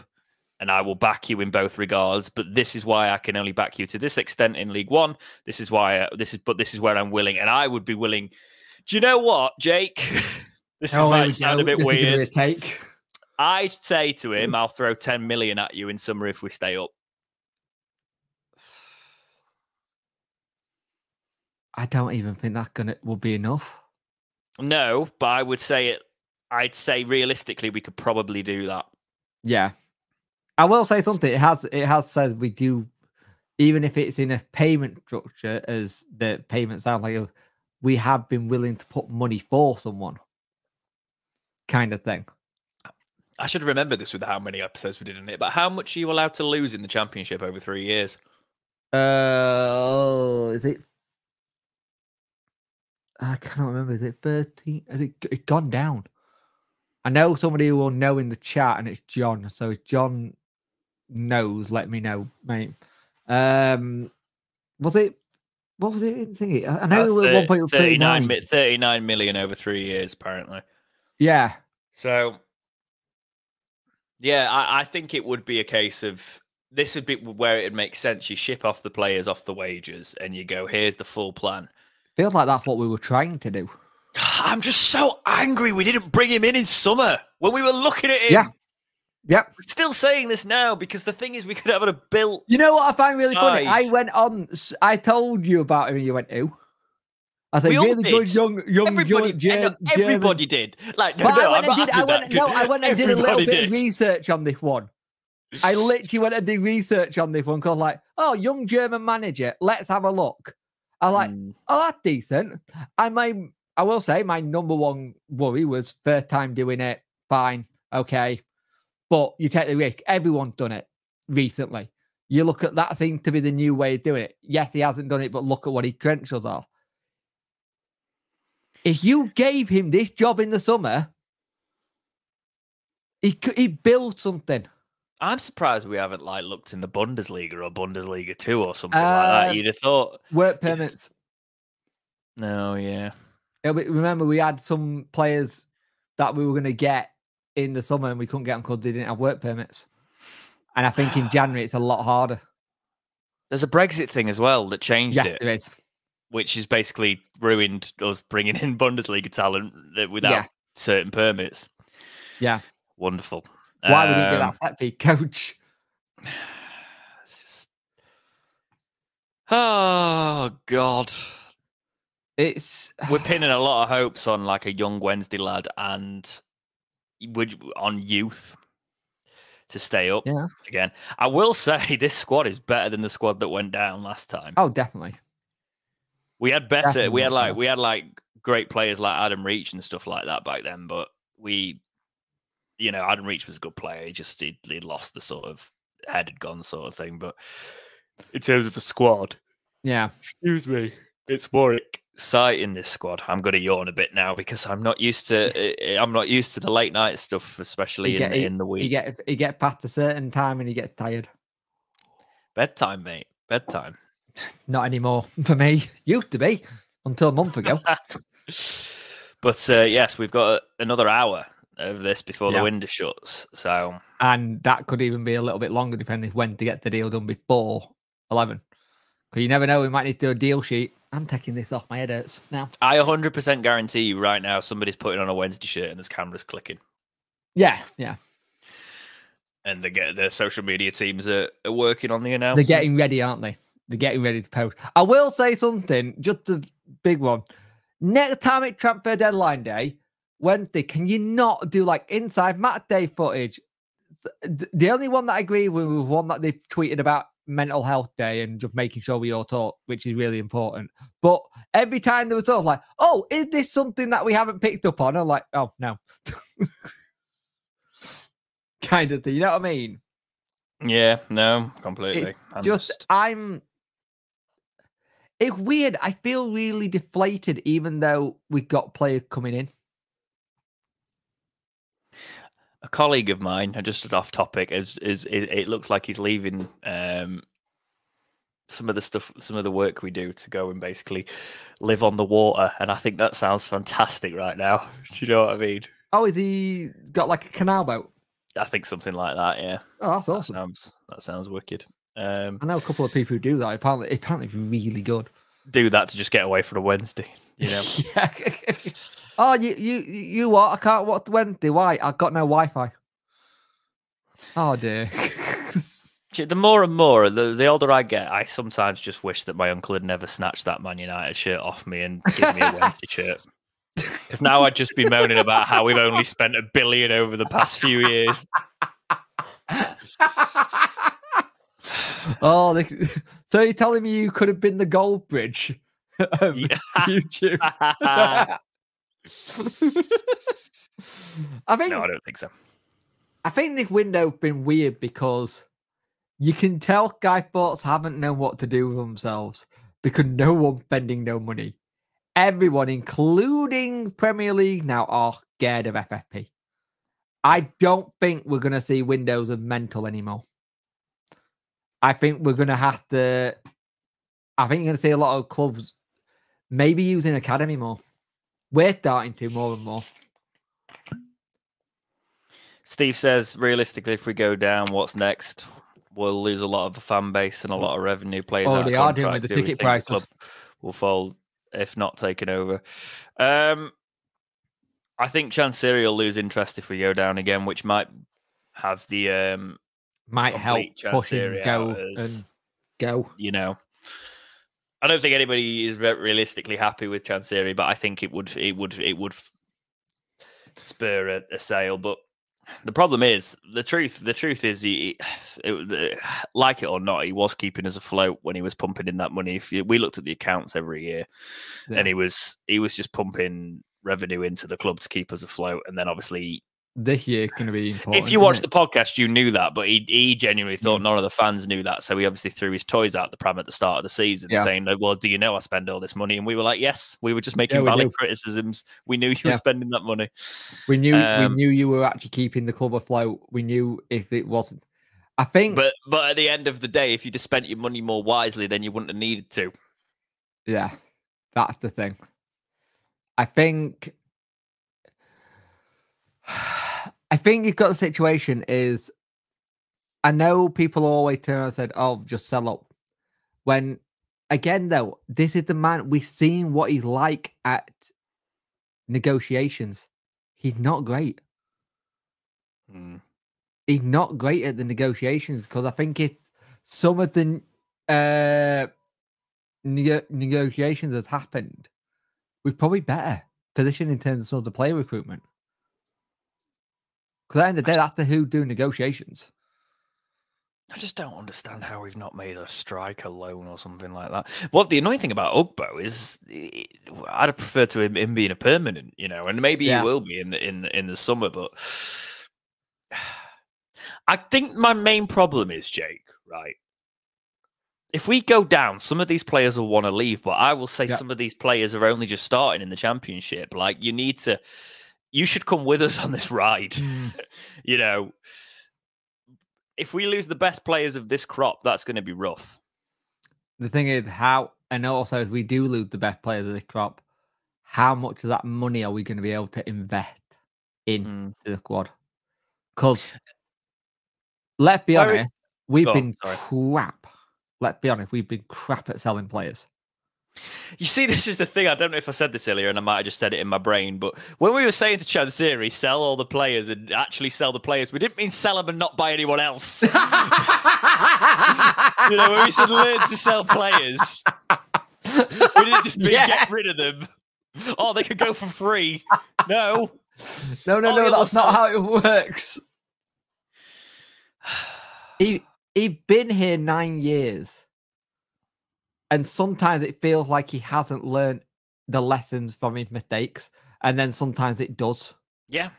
and I will back you in both regards. But this is why I can only back you to this extent in League One. This is why uh, this is, but this is where I'm willing, and I would be willing. Do you know what, Jake? this oh, might sound a bit weird. A take. I'd say to him, mm. "I'll throw ten million at you in summer if we stay up." I don't even think that's gonna will be enough. No, but I would say it. I'd say realistically, we could probably do that. Yeah, I will say something. It has it has said we do, even if it's in a payment structure, as the payment sound like we have been willing to put money for someone, kind of thing. I should remember this with how many episodes we did in it. But how much are you allowed to lose in the championship over three years? Uh, is it? I cannot remember. Is it thirteen? Has it, it gone down? I know somebody who will know in the chat, and it's John. So John knows, let me know, mate. Um, was it? What was it? Thingy? I know uh, it was one 39, 39 million over three years, apparently. Yeah. So, yeah, I, I think it would be a case of this would be where it makes sense. You ship off the players off the wages, and you go, "Here's the full plan." Feels like that's what we were trying to do. I'm just so angry we didn't bring him in in summer when we were looking at him. Yeah, Yep. We're still saying this now because the thing is, we could have a built. You know what I find really side. funny? I went on. I told you about him, and you went, "Who?" I think really did. good young, young, everybody, young, everybody did. Like, no, no, I went, did, I went no, I went and did a little bit of research on this one. I literally went and did research on this one because, like, oh, young German manager. Let's have a look. I like, mm. oh, that's decent. And my, I will say, my number one worry was first time doing it. Fine, okay, but you take the risk. Everyone's done it recently. You look at that thing to be the new way of doing it. Yes, he hasn't done it, but look at what his credentials are. If you gave him this job in the summer, he he built something. I'm surprised we haven't like looked in the Bundesliga or Bundesliga two or something like that. Um, You'd have thought work permits. No, yeah. remember, we had some players that we were going to get in the summer and we couldn't get them because they didn't have work permits. And I think in January it's a lot harder. There's a Brexit thing as well that changed yeah, it. There is. Which has basically ruined us bringing in Bundesliga talent without yeah. certain permits. Yeah. Wonderful. Why um, would he get that fee, coach? It's just. Oh, God. It's we're pinning a lot of hopes on like a young Wednesday lad and would on youth to stay up yeah. again. I will say this squad is better than the squad that went down last time. Oh, definitely. We had better. Definitely. We had like we had like great players like Adam Reach and stuff like that back then, but we, you know, Adam Reach was a good player. He just he, he lost the sort of head had gone sort of thing. But in terms of a squad, yeah, excuse me, it's more sight in this squad. I'm going to yawn a bit now because I'm not used to eh, eh, I'm not used to the late night stuff, especially in, in the week. You get you get past a certain time and you get tired. Bedtime, mate. Bedtime. Not anymore for me. Used to be until a month ago. but uh, yes, we've got another hour of this before yeah. the window shuts. So and that could even be a little bit longer depending when to get the deal done before eleven. Because you never know, we might need to do a deal sheet I'm taking this off. My head hurts now. I 100% guarantee you right now somebody's putting on a Wednesday shirt and there's cameras clicking. Yeah, yeah. And the get the social media teams are, are working on the announcement. They're getting ready, aren't they? They're getting ready to post. I will say something, just a big one. Next time at transfer deadline day, Wednesday, can you not do like inside match day footage? The only one that I agree with was one that they tweeted about mental health day and just making sure we all talk, which is really important. But every time there was of like, oh, is this something that we haven't picked up on? I'm like, oh no. kind of thing. You know what I mean? Yeah, no, completely. Just, just I'm it's weird. I feel really deflated even though we got players coming in a colleague of mine, just off topic, is is it, it looks like he's leaving um, some of the stuff, some of the work we do to go and basically live on the water, and I think that sounds fantastic right now. Do you know what I mean? Oh, is he got like a canal boat? I think something like that. Yeah. Oh, that's awesome. That sounds that sounds wicked. Um, I know a couple of people who do that. Apparently, apparently, really good. Do that to just get away for a Wednesday. You know. yeah. Oh, you you you what? I can't watch Wednesday. Why? I've got no Wi-Fi. Oh dear. the more and more, the, the older I get, I sometimes just wish that my uncle had never snatched that Man United shirt off me and given me a Wednesday shirt. Because now I'd just be moaning about how we've only spent a billion over the past few years. oh, they, so you're telling me you could have been the Goldbridge of. YouTube? I think. No, I don't think so. I think this window's been weird because you can tell Sky Sports haven't known what to do with themselves because no one's spending no money. Everyone, including Premier League, now are scared of FFP. I don't think we're going to see windows of mental anymore. I think we're going to have to. I think you're going to see a lot of clubs maybe using academy more. We're starting to more and more. Steve says, realistically, if we go down, what's next? We'll lose a lot of the fan base and a lot of revenue. Players. Oh, they are doing with the ticket prices. The will fold if not taken over. Um, I think Chansiri will lose interest if we go down again, which might have the um, might help push him go and go. You know, I don't think anybody is realistically happy with Chansiri, but I think it would it would it would spur a, a sale. But the problem is the truth. The truth is, he, it, like it or not, he was keeping us afloat when he was pumping in that money. If you, we looked at the accounts every year, yeah. and he was he was just pumping revenue into the club to keep us afloat. And then obviously this year going to be important. If you watched the podcast, you knew that, but he, he genuinely thought mm. none of the fans knew that. So he obviously threw his toys out the pram at the start of the season, yeah. saying, "Well, do you know I spend all this money?" And we were like, "Yes." We were just making yeah, valid criticisms. We knew you yeah. were spending that money. We knew um, we knew you were actually keeping the club afloat. We knew if it wasn't. I think, but but at the end of the day, if you just spent your money more wisely, then you wouldn't have needed to. Yeah, that's the thing. I think. I think you've got the situation is. I know people always turn and said, "Oh, just sell up." When, again, though, this is the man we've seen what he's like at negotiations. He's not great. Mm. He's not great at the negotiations because I think it's some of the uh, negotiations has happened. We're probably better position in terms of the player recruitment. Because at the end of the day, that's the who do negotiations. I just don't understand how we've not made a striker loan or something like that. Well, the annoying thing about Ugbo is I'd have preferred to him, him being a permanent, you know, and maybe yeah. he will be in the in in the summer. But I think my main problem is Jake, right? If we go down, some of these players will want to leave, but I will say yeah. some of these players are only just starting in the championship. Like you need to, you should come with us on this ride. Mm. you know, if we lose the best players of this crop, that's going to be rough. The thing is, how and also if we do lose the best players of this crop, how much of that money are we going to be able to invest in mm. the squad? Because let's be Where honest, is... we've oh, been sorry. crap. Let's be honest, we've been crap at selling players. You see, this is the thing. I don't know if I said this earlier, and I might have just said it in my brain. But when we were saying to Chansiri, sell all the players and actually sell the players, we didn't mean sell them and not buy anyone else. you know, when we said learn to sell players, we didn't just mean yeah. get rid of them. Oh, they could go for free. No, no, no, oh, no. That's not how it works. He he been here nine years and sometimes it feels like he hasn't learned the lessons from his mistakes, and then sometimes it does. Yeah,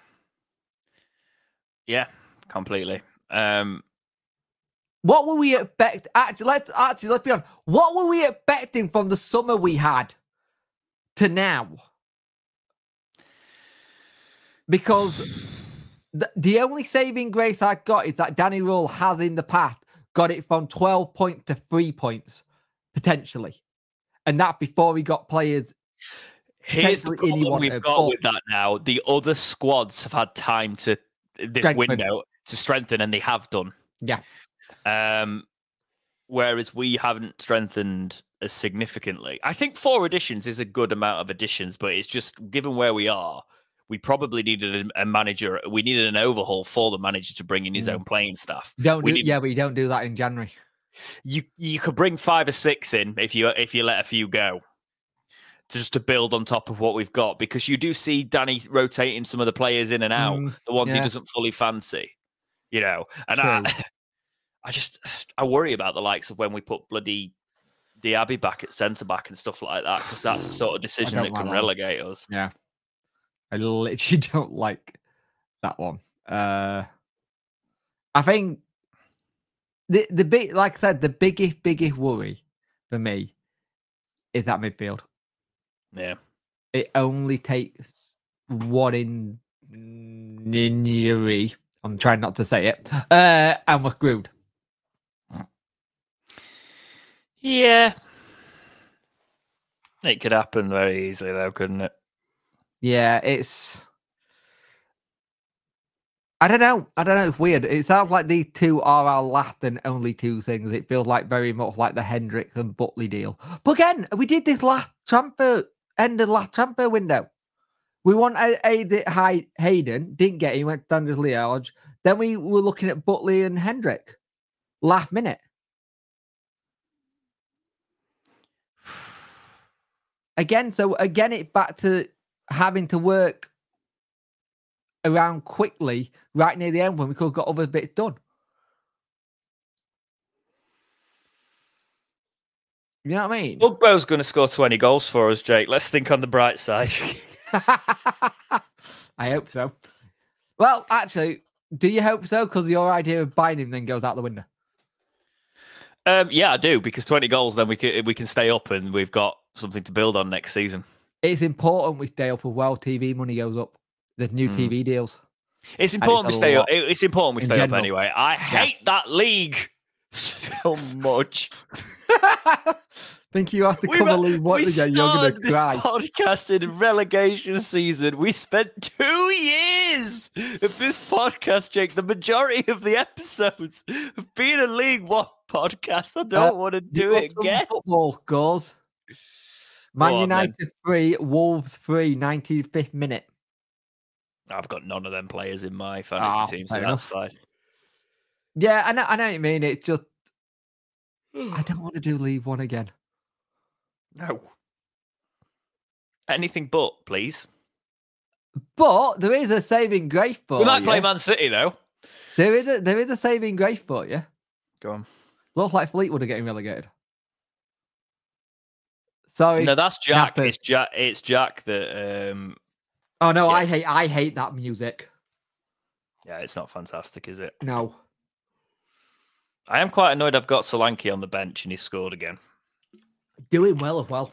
yeah, completely. Um, what were we expect? Actually, let's actually let's be honest. What were we expecting from the summer we had to now? Because the, the only saving grace I got is that Danny Röhl has in the past got it from 12 points to three points potentially, and that before we got players. Here's the problem we've got with that now: the other squads have had time to this strengthen. window to strengthen, and they have done. Yeah. Um, whereas we haven't strengthened as significantly. I think four additions is a good amount of additions, but it's just given where we are, we probably needed a, manager. We needed an overhaul for the manager to bring in his mm. own playing staff. Don't do, yeah, but you don't do that in January you you could bring five or six in if you if you let a few go to just to build on top of what we've got because you do see Danny rotating some of the players in and out, mm, the ones yeah. he doesn't fully fancy, you know. And True. I, I just I worry about the likes of when we put bloody Diaby back at centre back and stuff like that because that's the sort of decision that can that relegate us. Yeah, I literally don't like that one. Uh, I think the the big like I said, the biggest biggest worry for me is that midfield. Yeah, it only takes one in injury. I'm trying not to say it, uh, and we're screwed. Yeah, it could happen very easily, though, couldn't it? Yeah, it's I don't know. I don't know. It's weird. It sounds like these two are our last and only two things. It feels like very much like the Hendricks and Butley deal. But again, we did this last transfer, end of last transfer window. We wanted a, Hayden, didn't get him, went to Standard Liège. Then we were looking at Butley and Hendrick last minute. Again, so again, it's back to having to work around quickly right near the end when we could have got other bits done. You know what I mean? Ugbo's going to score 20 goals for us, Jake. Let's think on the bright side. I hope so. Well, actually, do you hope so? Because your idea of buying him then goes out the window. Um, yeah, I do because 20 goals, then we can we can stay up and we've got something to build on next season. It's important we stay up as well. TV money goes up. There's new mm. TV deals. It's important we stay up. It's important we stay general. up anyway. I hate yeah. that league so much. Think you have to we, cover League One again? You're gonna this cry. podcast in relegation season. We spent two years of this podcast, Jake. The majority of the episodes have been a League One podcast. I don't uh, want to do it again. Football goals. Man on, United then. three, Wolves three, 95th minute. I've got none of them players in my fantasy oh, team, so that's fine. Yeah, I know, I know what you mean. It just I don't want to do League One again. No. Anything but, please. But there is a saving grace for We might play Man City though. There is a there is a saving grace for you. Go on. Looks like Fleetwood are getting relegated. Sorry. No, that's Jack. It's Jack. It's Jack that. um Oh no, I hate I hate that music. Yeah, it's not fantastic, is it? No. I am quite annoyed. I've got Solanke on the bench and he scored again. Doing well as well.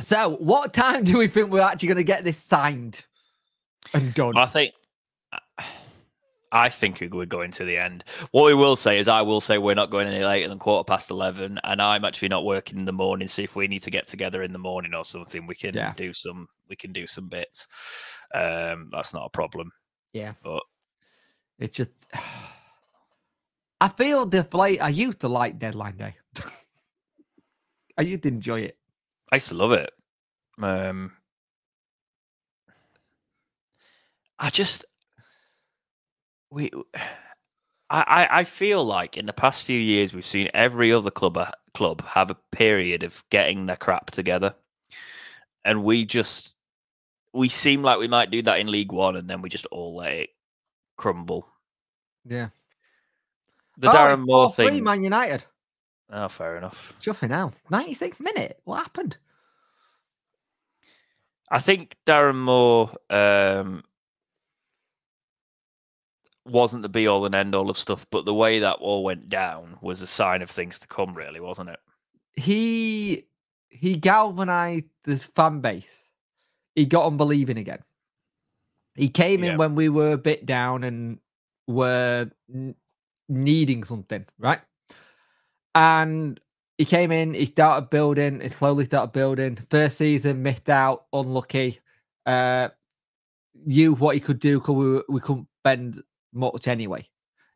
So, what time do we think we're actually going to get this signed and done? I think. I think we're going to the end. What we will say is, I will say we're not going any later than quarter past eleven, and I'm actually not working in the morning. See if we need to get together in the morning or something. We can yeah. do some. We can do some bits. Um, that's not a problem. Yeah, but it's just. I feel deflated. I used to like Deadline Day. I used to enjoy it. I used to love it. Um, I just we I, I feel like in the past few years we've seen every other club uh, club have a period of getting their crap together, and we just we seem like we might do that in League One, and then we just all let it crumble. Yeah, the oh, Darren Moore thing. Man United. Oh, fair enough. Chuffing now, 96th minute. What happened? I think Darren Moore um, wasn't the be all and end all of stuff, but the way that all went down was a sign of things to come, really, wasn't it? He he galvanized this fan base. He got them believing again. He came yeah. in when we were a bit down and were needing something, right? And he came in, he started building, he slowly started building. First season, missed out, unlucky. Uh, knew what he could do because we, we couldn't bend much anyway.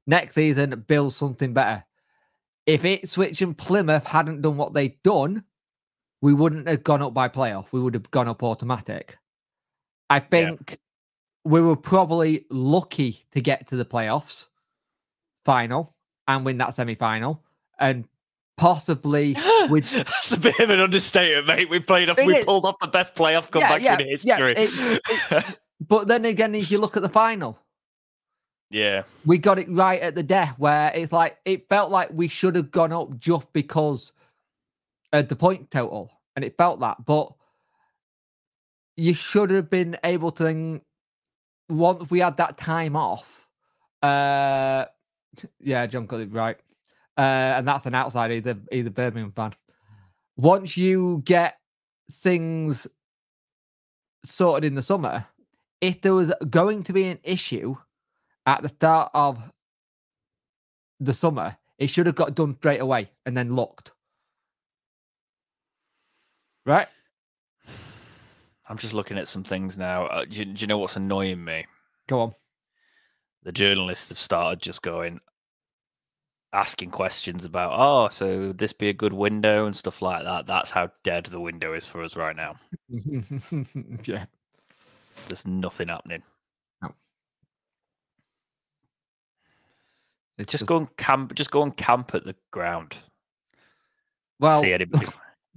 Next season, build something better. If Ipswich and Plymouth hadn't done what they'd done, we wouldn't have gone up by playoff. We would have gone up automatic. I think yeah. we were probably lucky to get to the playoffs final and win that semi final, and possibly which that's a bit of an understatement, mate. We played off, we pulled off the best playoff comeback yeah, yeah, in history. Yeah, it, it, but then again, if you look at the final, yeah, we got it right at the death where it's like it felt like we should have gone up just because of the point total, and it felt that, but you should have been able to once we had that time off uh yeah, John got it right. Uh, and that's an outside either either Birmingham fan. Once you get things sorted in the summer, if there was going to be an issue at the start of the summer, it should have got done straight away and then locked. Right? I'm just looking at some things now. Uh, do, you, do you know what's annoying me? Go on the journalists have started just going asking questions about oh so this be a good window and stuff like that that's how dead the window is for us right now yeah there's nothing happening It's just, just go and camp just go and camp at the ground well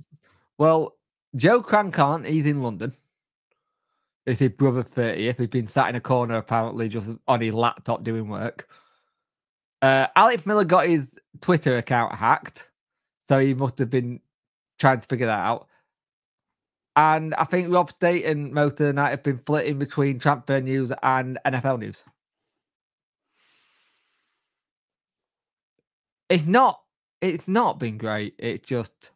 well joe crann can't he's in london it's his brother 30th. He's been sat in a corner apparently just on his laptop doing work. Uh, Alex Miller got his Twitter account hacked. So he must have been trying to figure that out. And I think Rob State and most of the night have been flitting between transfer news and NFL news. It's not it's not been great. It's just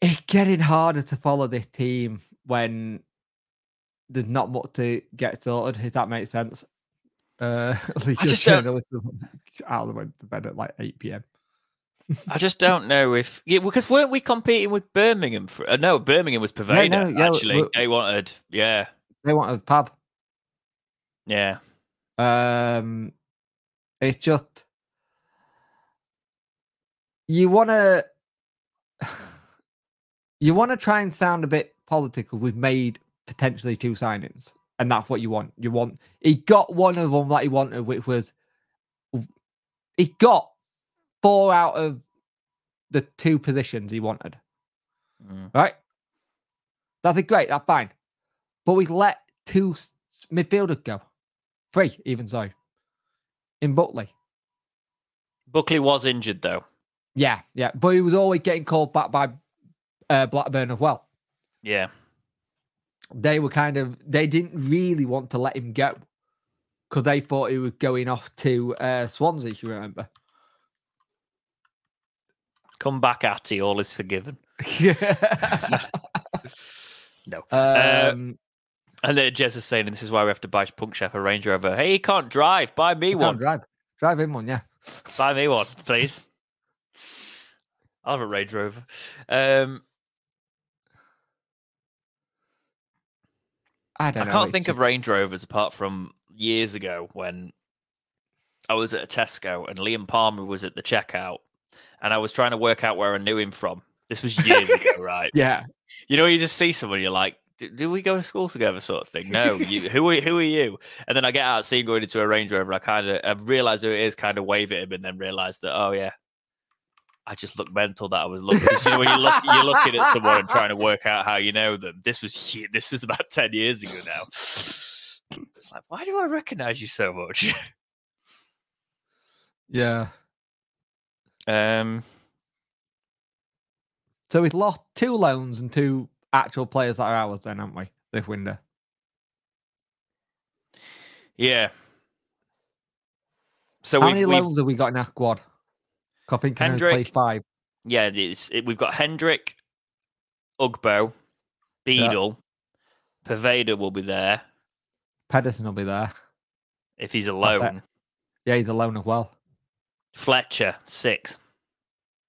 it's getting harder to follow this team when there's not much to get sorted. If that makes sense. Uh, I just don't. Out of the bed at like eight p.m. I just don't know if yeah, because weren't we competing with Birmingham? For, uh, no, Birmingham was Poveda. Yeah, no, yeah, actually, they wanted yeah, they wanted pub. Yeah. Um, it's just you want to you want to try and sound a bit political. We've made potentially two signings, and that's what you want. You want he got one of them that he wanted, which was he got four out of the two positions he wanted. Mm. Right? That's a great. That's fine. But we let two midfielders go. Three, even so. In Buckley. Buckley was injured, though. Yeah, yeah. But he was always getting called back by uh, Blackburn as well. Yeah. They were kind of, they didn't really want to let him go because they thought he was going off to uh, Swansea, if you remember. Come back Atty. all is forgiven. yeah. no. Um, and then Jez is saying, and this is why we have to buy Punk Chef a Range Rover. Hey, he can't drive. Buy me he one. drive. Drive him one, yeah. buy me one, please. I'll have a Range Rover. Um, I don't. I can't think of Range Rovers apart from years ago when I was at a Tesco and Liam Palmer was at the checkout, and I was trying to work out where I knew him from. This was years ago, right? Yeah. You know, you just see someone, you're like, did we go to school together? sort of thing. No you, who are who are you? And then i get out see him going into a range rover i kind of i realize who it is kind of wave at him and then realize that oh yeah. I just look mental that i was looking you know when you look you're looking at someone and trying to work out how you know them. This was this was about 10 years ago now. It's like why do i recognize you so much? Yeah. Um so we've lost two loans and two actual players that are ours, then, haven't we? This window. Yeah. So how many loans have we got in our squad? I think Hendrick, five. Yeah, it is. It, we've got Hendrick, Ugbo, Beadle, yeah. Poveda will be there. Pedersen will be there. If he's alone. Yeah, he's alone as well. Fletcher, six.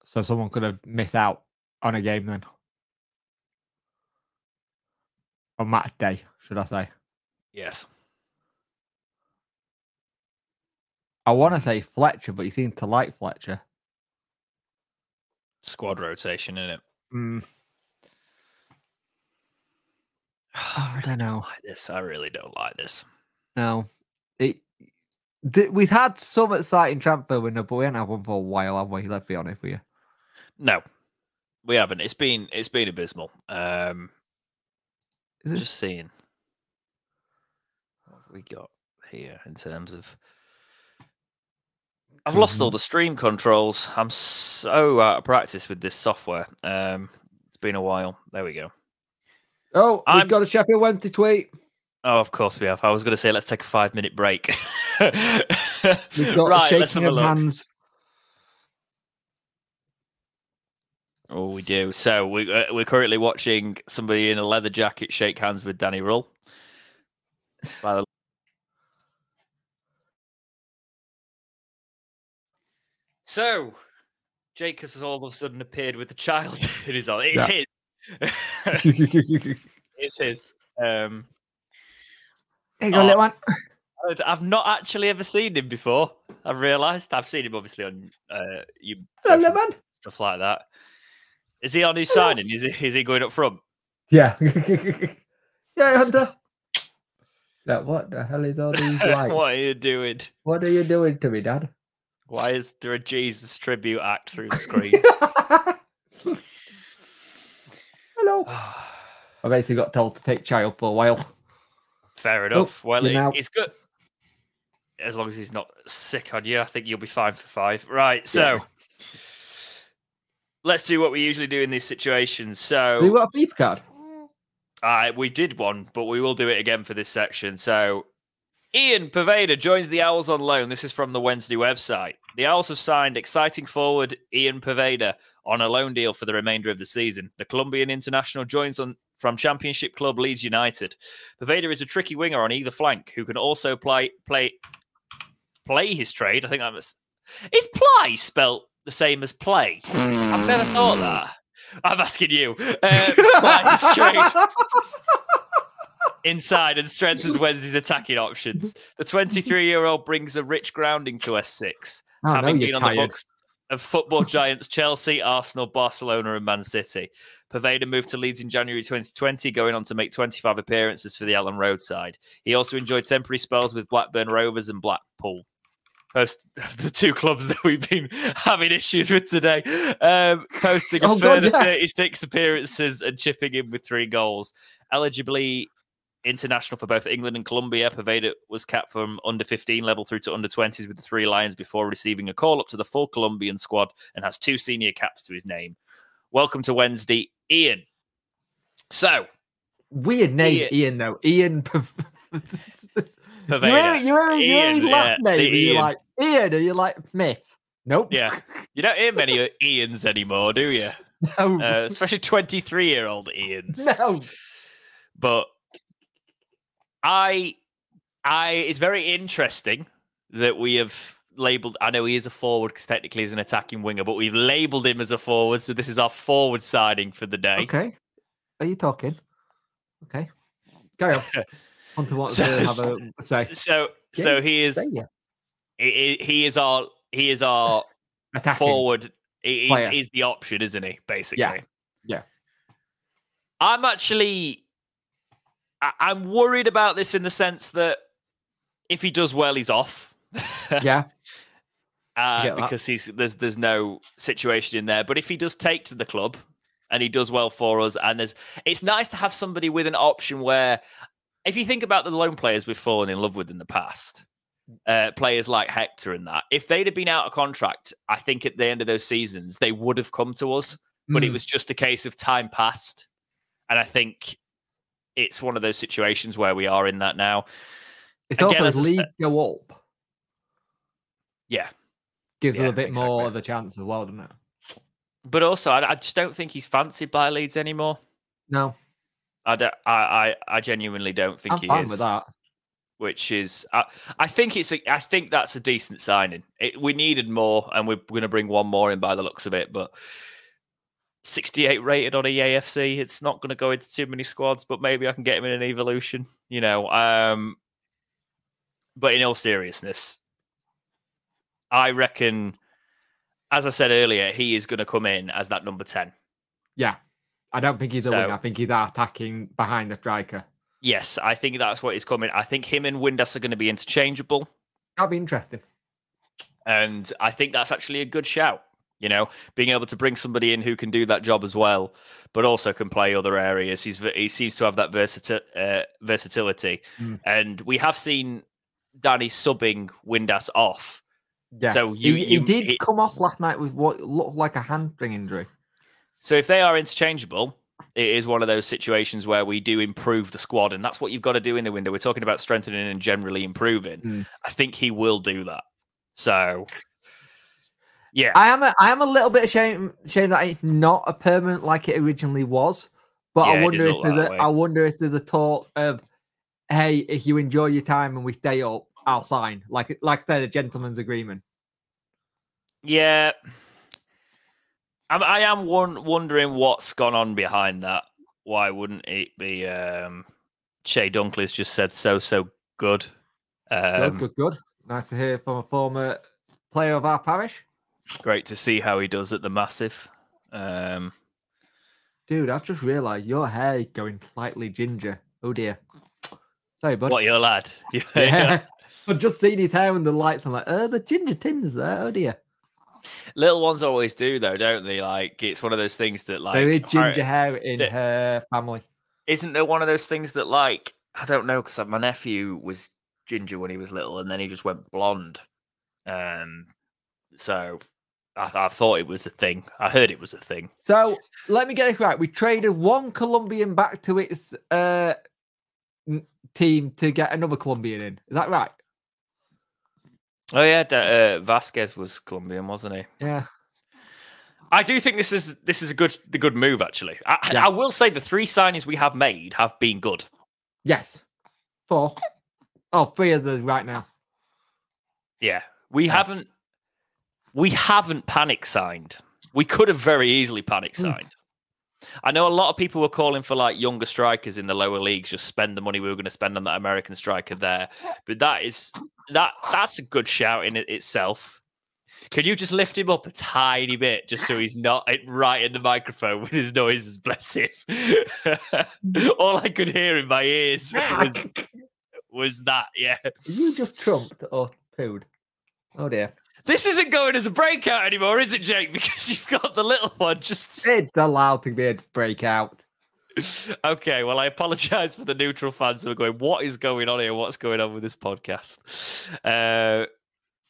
So someone could have missed out on a game then on match day, should I say? Yes. I want to say Fletcher, but you seem to like Fletcher. Squad rotation, isn't it? Mm. I don't know. like this. I really don't like this. No, it. Th- we've had some exciting transfer window, but we haven't had one for a while, have we? Let's be honest with you. No, we haven't. It's been it's been abysmal. Um, is Just seeing what we got here in terms of. I've lost all the stream controls. I'm so out of practice with this software. Um, it's been a while. There we go. Oh, we've I'm... got a Sheffield Wednesday tweet. Oh, of course we have. I was going to say let's take a five minute break. we've got right, shaking of hands. Oh, we do. So we uh, we're currently watching somebody in a leather jacket shake hands with Danny Röhl. The... so, Jake has all of a sudden appeared with the child in his arms. It's yeah. his. it's his. Um, Here you go, oh, little one. I've not actually ever seen him before. I've realised. I've seen him obviously on uh, you stuff like that. Is he on his signing? Is he, is he going up front? Yeah. yeah, Hunter. Now, what the hell is all these lights? what are you doing? What are you doing to me, Dad? Why is there a Jesus tribute act through the screen? Hello. I basically got told to take child for a while. Fair oh, enough. Oh, well, it, it's good. As long as he's not sick on you, I think you'll be fine for five. Right. So. Yeah let's do what we usually do in these situations. So we got a beef card. Uh, we did one, but we will do it again for this section. So Ian Poveda joins the Owls on loan. This is from the Wednesday website. The Owls have signed exciting forward Ian Poveda on a loan deal for the remainder of the season. The Colombian international joins on from Championship club Leeds United. Poveda is a tricky winger on either flank who can also play play play his trade. I think that was is ply spelt the same as play. I've never thought that. I'm asking you. Uh, inside and strengthens Wednesday's attacking options. The 23 year old brings a rich grounding to S6, oh, having been on tired. the books of football giants Chelsea, Arsenal, Barcelona, and Man City. Poveda moved to Leeds in January 2020, going on to make 25 appearances for the Elland Road side. He also enjoyed temporary spells with Blackburn Rovers and Blackpool. Post the two clubs that we've been having issues with today, um, posting a oh, further God, yeah. 36 appearances and chipping in with three goals. Eligibly international for both England and Colombia. Poveda was capped from under 15 level through to under 20s with the Three Lions before receiving a call up to the full Colombian squad and has two senior caps to his name. Welcome to Wednesday, Ian. So, weird name, Ian, Ian though. Ian. Poveda. You're, you're, you're Ian, last yeah, name. You're like Ian, or you're like Myth. Nope. Yeah. You don't hear many Ians anymore, do you? No. Uh, especially 23 year old Ians. No. But I, I, it's very interesting that we have labeled. I know he is a forward because technically he's an attacking winger, but we've labeled him as a forward. So this is our forward siding for the day. Okay. Are you talking? Okay. Carry on. Want to want so, to have a say. So, yeah, so he is. He, he is our. He is our attacking forward. He is the option, isn't he? Basically. Yeah. Yeah. I'm actually I- am worried about this in the sense that if he does well, he's off. yeah. Uh, because he's there's there's no situation in there. But if he does take to the club and he does well for us, and there's it's nice to have somebody with an option where if you think about the loan players we've fallen in love with in the past, uh, players like Hector and that, if they'd have been out of contract, I think at the end of those seasons they would have come to us. But mm. it hmm. was just a case of time passed, and I think it's one of those situations where we are in that now. It's Again, also league go up. Yeah. Gives yeah, a bit exactly. more of a chance as well, doesn't it? But also, I, I, just don't think he's fancied by Leeds anymore. No. I, don't, I, I, I genuinely don't think I'm he fine is. with that. Which is, I, I think it's, a, I think that's a decent signing. It, we needed more, and we're going to bring one more in by the looks of it. But 68 rated on EAFC. It's not going to go into too many squads, but maybe I can get him in an evolution, you know. Um, but in all seriousness, I reckon, as I said earlier, he is going to come in as that number 10. Yeah. I don't think he's a so, wing. I think he's attacking behind the striker. Yes, I think that's what he's coming. I think him and Windass are going to be interchangeable. That'll be interesting. And I think that's actually a good shout. You know, being able to bring somebody in who can do that job as well, but also can play other areas. He's he seems to have that versati- uh, versatility, mm. and we have seen Danny subbing Windass off. Yeah, so you, he, you, he did he, come off last night with what looked like a hamstring injury. So if they are interchangeable, it is one of those situations where we do improve the squad, and that's what you've got to do in the window. We're talking about strengthening and generally improving. Mm. I think he will do that. So yeah, I am. A, I am a little bit ashamed, ashamed that it's not a permanent like it originally was. But yeah, I wonder if there's a, I wonder if there's a talk of, hey, if you enjoy your time and we stay up, I'll sign. Like like said, a gentleman's agreement. Yeah, I'm, I am one, wondering what's gone on behind that. Why wouldn't it be? Um, Chey Dunkley's just said so so good. Um, good, good, good. Nice to hear from a former player of our parish. Great to see how he does at the massive. Um, Dude, I've just realised your hair going slightly ginger. Oh dear. Sorry, bud. What, your lad? yeah. I've just seen his hair in the lights. I'm like, oh, the ginger tins there. Oh dear. Little ones always do, though, don't they? Like, it's one of those things that, like, there is ginger hair in her family. Isn't there one of those things that, like, I don't know, because my nephew was ginger when he was little, and then he just went blonde. Um, so I, I, thought it was a thing. I heard it was a thing. So let me get it right. We traded one Colombian back to its uh, team to get another Colombian in. Is that right? Oh yeah, uh, Vasquez was Colombian, wasn't he? Yeah. I do think this is this is a good the good move actually. I, yeah. I will say the three signings we have made have been good. Yes, four. Oh, three of the right now. Yeah, we yeah. haven't we haven't panic signed. We could have very easily panic signed. I know a lot of people were calling for like younger strikers in the lower leagues, just spend the money we were going to spend on that American striker there. But that is that that's a good shout in it itself. Can you just lift him up a tiny bit just so he's not eh, right in the microphone with his noises? Bless him. All I could hear in my ears was was that. Yeah. You just trumped or pooed. Oh dear. This isn't going as a breakout anymore, is it, Jake? Because you've got the little one just. It's allowed to be a breakout. Okay, well, I apologize for the neutral fans who are going, What is going on here? What's going on with this podcast? Uh,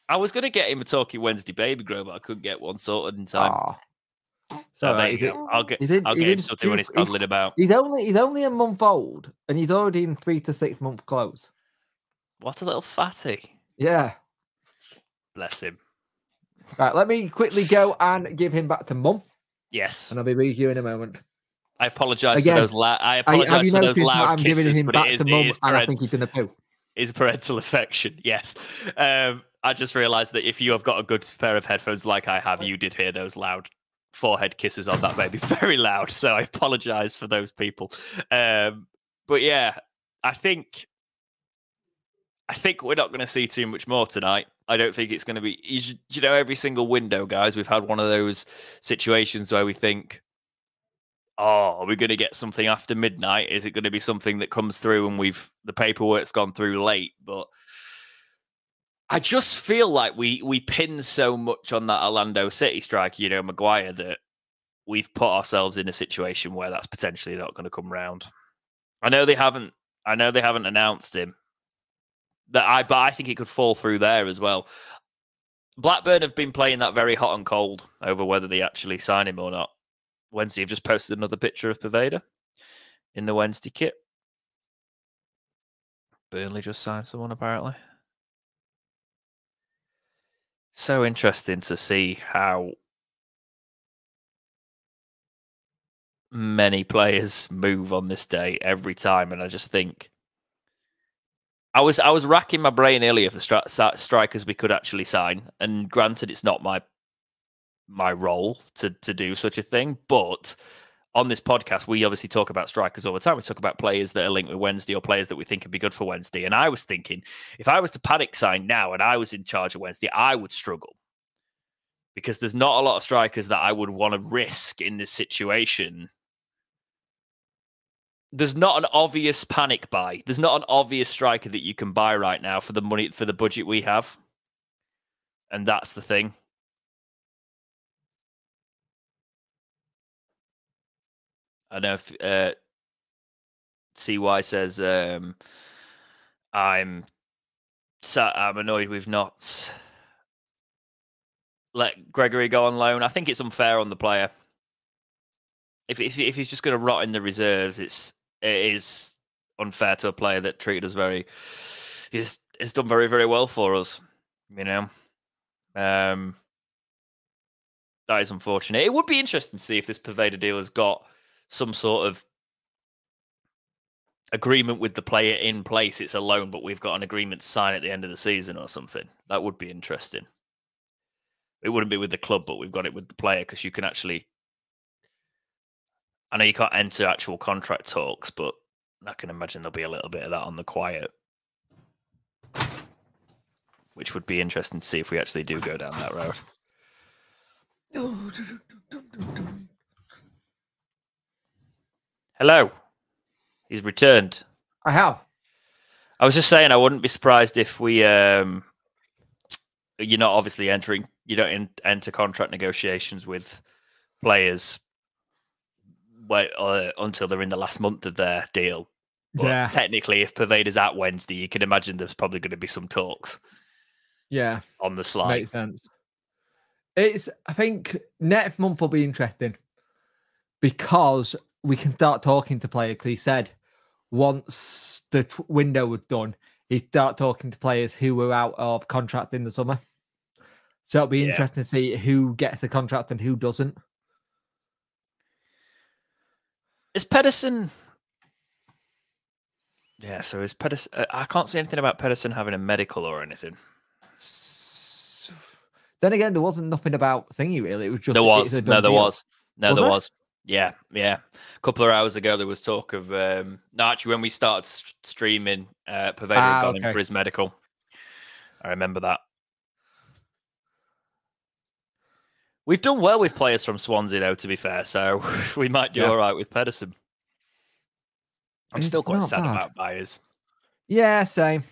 I was going to get him a Talking Wednesday baby grow, but I couldn't get one sorted in time. Aww. So there you go. I'll get, I'll get him something when he's toddling about. He's only he's only a month old, and he's already in three to six month clothes. What a little fatty! Yeah, bless him. Right, let me quickly go and give him back to mum. Yes. And I'll be with you in a moment. I apologise for those. La- I apologise for those loud I'm kisses, giving him back to mum, and I think he's gonna poo. Is parental affection? Yes. Um, I just realised that if you have got a good pair of headphones like I have, you did hear those loud forehead kisses on that baby, very loud. So I apologise for those people. Um, but yeah, I think I think we're not going to see too much more tonight. I don't think it's going to be, you know, every single window, guys. We've had one of those situations where we think, oh, are we going to get something after midnight? Is it going to be something that comes through and we've, the paperwork's gone through late? But I just feel like we, we pin so much on that Orlando City strike, you know, McGuire, that we've put ourselves in a situation where that's potentially not going to come round. I know they haven't, I know they haven't announced him that I but I think it could fall through there as well. Blackburn have been playing that very hot and cold over whether they actually sign him or not. Wednesday have just posted another picture of Poveda in the Wednesday kit. Burnley just signed someone apparently. So interesting to see how many players move on this day every time, and I just think I was I was racking my brain earlier for stri- strikers we could actually sign, and granted, it's not my my role to to do such a thing, but on this podcast, we obviously talk about strikers all the time. We talk about players that are linked with Wednesday or players that we think would be good for Wednesday. And I was thinking, if I was to panic sign now and I was in charge of Wednesday, I would struggle because there's not a lot of strikers that I would want to risk in this situation there's not an obvious panic buy. There's not an obvious striker that you can buy right now for the money for the budget we have. And that's the thing. I know if uh, CY says um, I'm I'm annoyed we've not let Gregory go on loan. I think it's unfair on the player. If if, if he's just going to rot in the reserves, it's it is unfair to a player that treated us very. He's has done very very well for us. You know, um, that is unfortunate. It would be interesting to see if this Poveda deal has got some sort of agreement with the player in place. It's a loan, but we've got an agreement to sign at the end of the season or something. That would be interesting. It wouldn't be with the club, but we've got it with the player because you can actually I know you can't enter actual contract talks, but I can imagine there'll be a little bit of that on the quiet, which would be interesting to see if we actually do go down that road. Hello. He's returned. I have. I was just saying I wouldn't be surprised if we um you're not obviously entering you don't in, enter contract negotiations with players wait uh, until they're in the last month of their deal. But yeah. Technically, if Poveda's at Wednesday, you can imagine there's probably going to be some talks. Yeah. On the slide. Makes sense. It's. I think next month will be interesting because we can start talking to players. He said once the window was done, he'd start talking to players who were out of contract in the summer. So it'll be yeah. interesting to see who gets the contract and who doesn't. Is Pedersen? Yeah, so is Pedersen? Uh, I can't see anything about Pedersen having a medical or anything. Then again, there wasn't nothing about thingy really. It was just there was no, there deal. was no, was there, there was. Yeah, yeah. A couple of hours ago, there was talk of um, no, actually when we started streaming, uh, ah, had gone okay. in for his medical. I remember that. We've done well with players from Swansea, though. To be fair, so we might do yeah. all right with Pedersen. I'm it's still quite sad bad. about Byers. Yeah, same,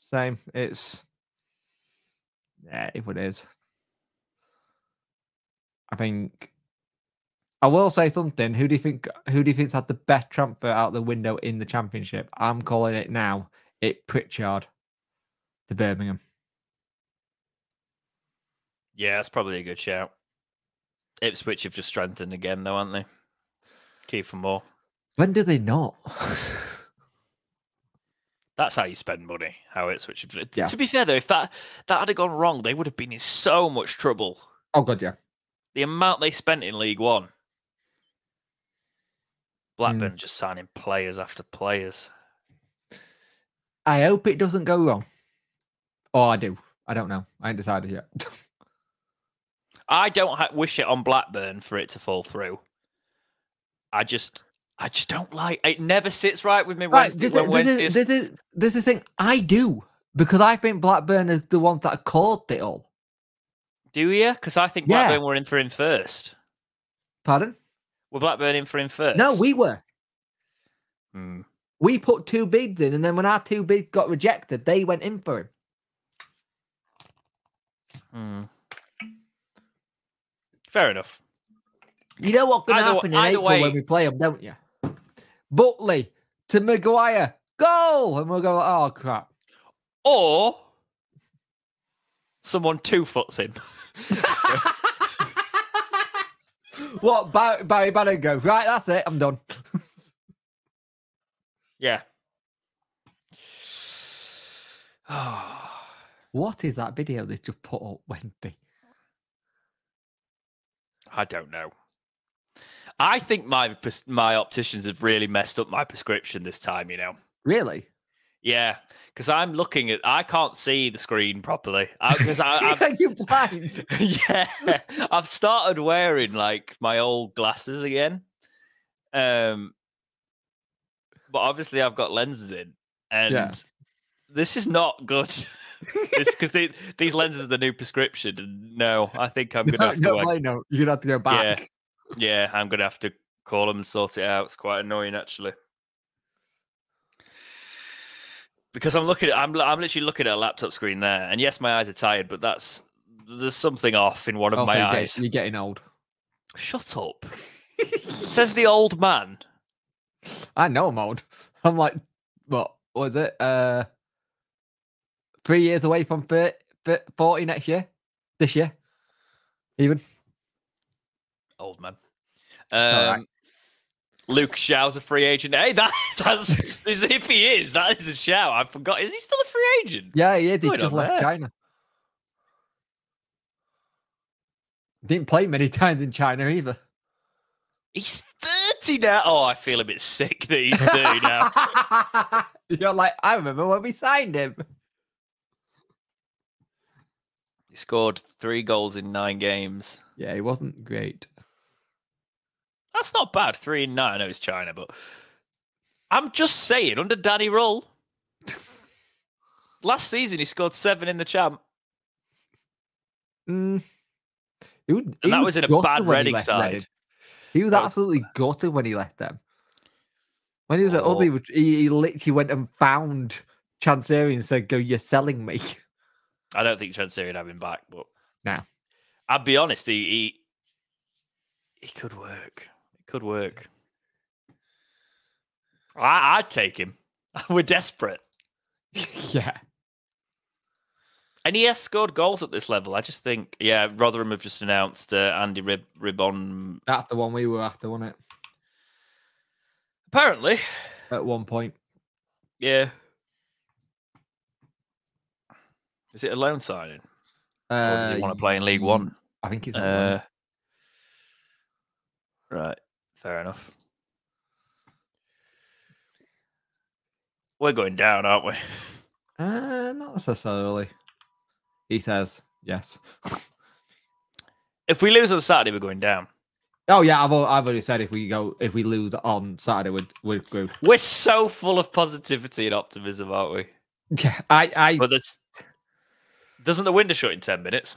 same. It's yeah, if it is. I think I will say something. Who do you think? Who do you think's had the best transfer out the window in the championship? I'm calling it now. It Pritchard to Birmingham. Yeah, that's probably a good shout. Ipswich have just strengthened again, though, aren't they? Kieffer Moore. When do they not? That's how you spend money. How Ipswich. Yeah. To be fair, though, if that that had gone wrong, they would have been in so much trouble. Oh god, yeah. The amount they spent in League One. Blackburn mm. just signing players after players. I hope it doesn't go wrong. Oh, I do. I don't know. I ain't decided yet. I don't ha- wish it on Blackburn for it to fall through. I just, I just don't like. It never sits right with me right, Wednesday. This, when this, Wednesday is, this, is, this is the thing. I do because I think Blackburn is the ones that caused it all. Do you? Because I think Blackburn yeah. were in for him first. Pardon? Were Blackburn in for him first? No, we were. Hmm. We put two bids in, and then when our two bids got rejected, they went in for him. Hmm. Fair enough. You know what's going to happen in April way, when we play them, don't you? Buckley to McGuire, goal, and we'll go, oh crap. Or someone two foots him. what Barry, Barry Bannan go right? That's it. I'm done. yeah. what is that video they just put up Wednesday? I don't know. I think my my opticians have really messed up my prescription this time. You know. Really? Yeah, because I'm looking at, I can't see the screen properly. Because I, I, you blind. yeah, I've started wearing like my old glasses again. Um, but obviously I've got lenses in, and yeah. this is not good. Because these lenses are the new prescription. And no, I think I'm gonna no, have to. No, no, you're gonna have to go back. Yeah, yeah, I'm gonna have to call them and sort it out. It's quite annoying, actually. Because I'm looking at, I'm, I'm literally looking at a laptop screen there, and yes, my eyes are tired, but that's there's something off in one of my you're eyes. Getting, you're getting old. Shut up. Says the old man. I know I'm old. I'm like, what was it? Uh, three years away from 30, 40 next year, this year, even. Old man. Um, Lucas João's a free agent. Hey, that, that's if he is, that is a shout. I forgot. Is he still a free agent? Yeah, yeah. He just left there? China. Didn't play many times in China either. He's 30 now. Oh, I feel a bit sick that he's 30 now. You're like, I remember when we signed him. He scored three goals in nine games. Yeah, he wasn't great. That's not bad. Three and nine. I know it's China, but I'm just saying, under Danny Röhl, last season he scored seven in the champ. Mm. He, would, and that was in a bad Reading side. Reading. He was absolutely gutted when he left them. When he was oh. at Uddy, he, he literally went and found Chansiri and said, "Go, you're selling me." I don't think Chansiri would have him back, but no. I'll be honest, he, he he could work. It could work. I, I'd take him. We're desperate. yeah. And he has scored goals at this level. I just think, yeah, Rotherham have just announced uh, Andy Rib- Ribbon. That's the one we were after, wasn't it? Apparently. At one point. Yeah. Is it a loan signing? Uh, or does he want to play in League One? I think it's. Uh, right. Fair enough. We're going down, aren't we? Uh, not necessarily. He says yes. if we lose on Saturday, we're going down. Oh yeah, I've I've already said if we go if we lose on Saturday, we're we're good. We're so full of positivity and optimism, aren't we? Yeah, I I. But there's doesn't the window shut in ten minutes?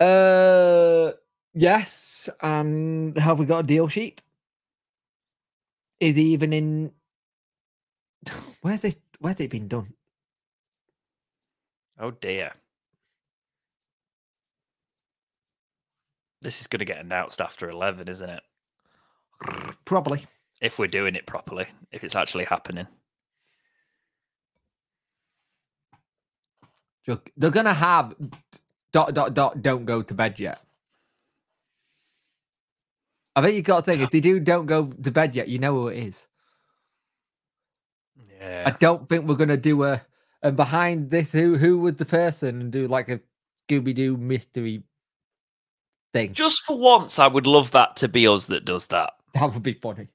Uh, yes. And have we got a deal sheet? Is he even in? Where's it? Where's it been done? Oh dear. This is going to get announced after 11, isn't it? Probably. If we're doing it properly, if it's actually happening. They're going to have dot, dot, dot, don't go to bed yet. I think you got to think if they do don't go to bed yet, you know who it is. Yeah. I don't think we're gonna do a and behind this who who was the person and do like a Scooby Doo mystery thing. Just for once, I would love that to be us that does that. That would be funny.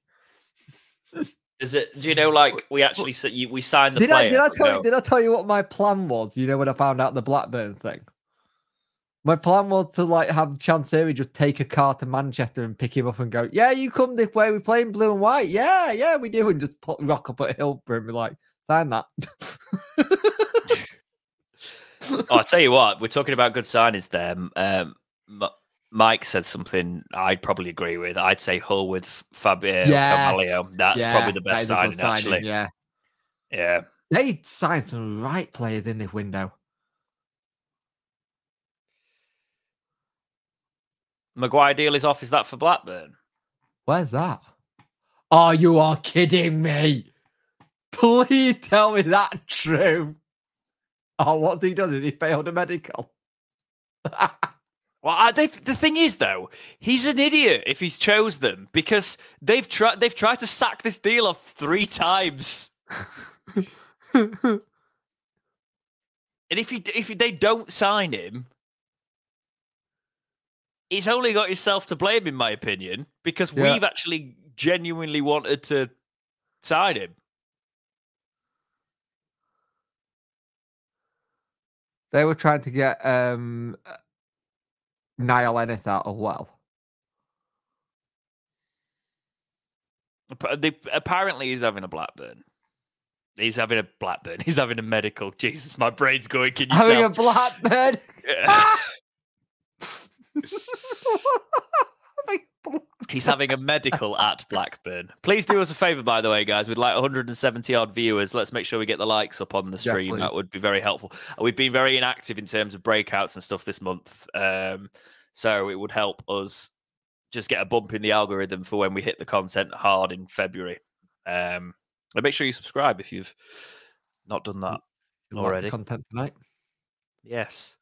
Is it? Do you know? Like we actually we signed the did player. I, did I tell you? Did I tell you what my plan was? You know when I found out the Blackburn thing. My plan was to like have Chansiri just take a car to Manchester and pick him up and go, Yeah, you come this way, we're playing blue and white. Yeah, yeah, we do. And just put rock up at Hillsborough and be like, sign that. oh, I'll tell you what, we're talking about good signings there. Um, Mike said something I'd probably agree with. I'd say Hull with Fabio yes. Carvalho. That's yeah, probably the best signing, signing, actually. Yeah. Yeah. They signed some right players in this window. McGuire deal is off. Is that for Blackburn? Where's that? Oh, you are kidding me. Please tell me that's true. Oh, what's he done? Did he failed a medical? well, I, the thing is, though, he's an idiot if he's chose them because they've tried they've tried to sack this deal off three times. and if he if they don't sign him, he's only got himself to blame, in my opinion, because yeah. we've actually genuinely wanted to sign him. They were trying to get um, Niall Ennis out of well. Apparently, he's having a Blackburn. He's having a Blackburn. He's having a medical. Jesus, my brain's going. Can you having tell? a Blackburn? He's having a medical at Blackburn. Please do us a favor, by the way, guys. We'd like 170 odd viewers. Let's make sure we get the likes up on the stream. Yeah, that would be very helpful. We've been very inactive in terms of breakouts and stuff this month. Um, so it would help us just get a bump in the algorithm for when we hit the content hard in February. Um, and make sure you subscribe if you've not done that you already. content tonight. Yes.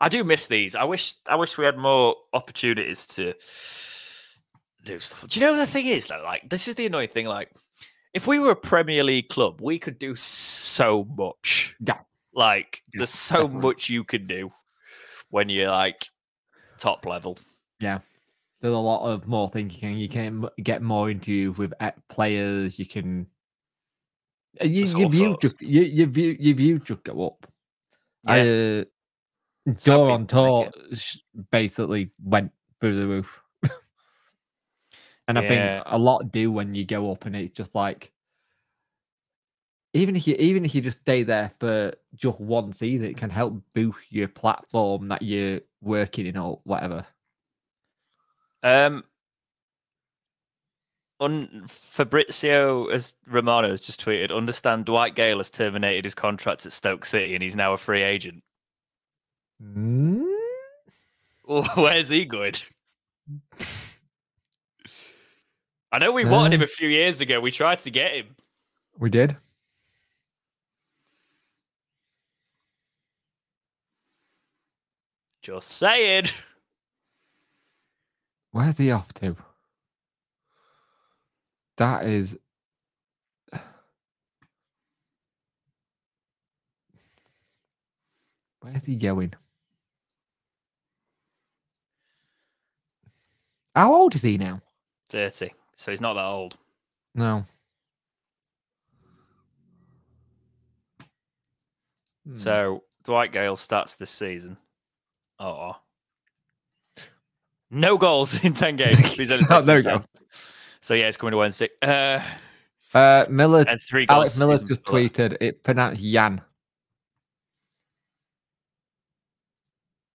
I do miss these. I wish I wish we had more opportunities to do stuff. Do you know the thing is though? Like this is the annoying thing. Like if we were a Premier League club, we could do so much. Yeah. Like yeah, there's so definitely. much you can do when you're like top level. Yeah. There's a lot of more thinking. You can get more into with players. You can. You, your view just you, your view your view just go up. Yeah. Uh, Door on tour basically went through the roof. And I yeah. think a lot do when you go up and it's just like even if you even if you just stay there for just one season, it can help boost your platform that you're working in or whatever. Um on Fabrizio as Romano has just tweeted, understand Dwight Gayle has terminated his contract at Stoke City and he's now a free agent. Mm? where's he going? I know we wanted him a few years ago. We tried to get him. We did. Just saying. Where's he off to? That is Where's he going? How old is he now? 30. So he's not that old. No. Hmm. So Dwight Gayle starts this season. Oh. No goals in 10 games. oh, there we go. So yeah, it's coming to Wednesday. Uh, uh, Miller, and three goals Alex Miller just tweeted it pronounced Jan.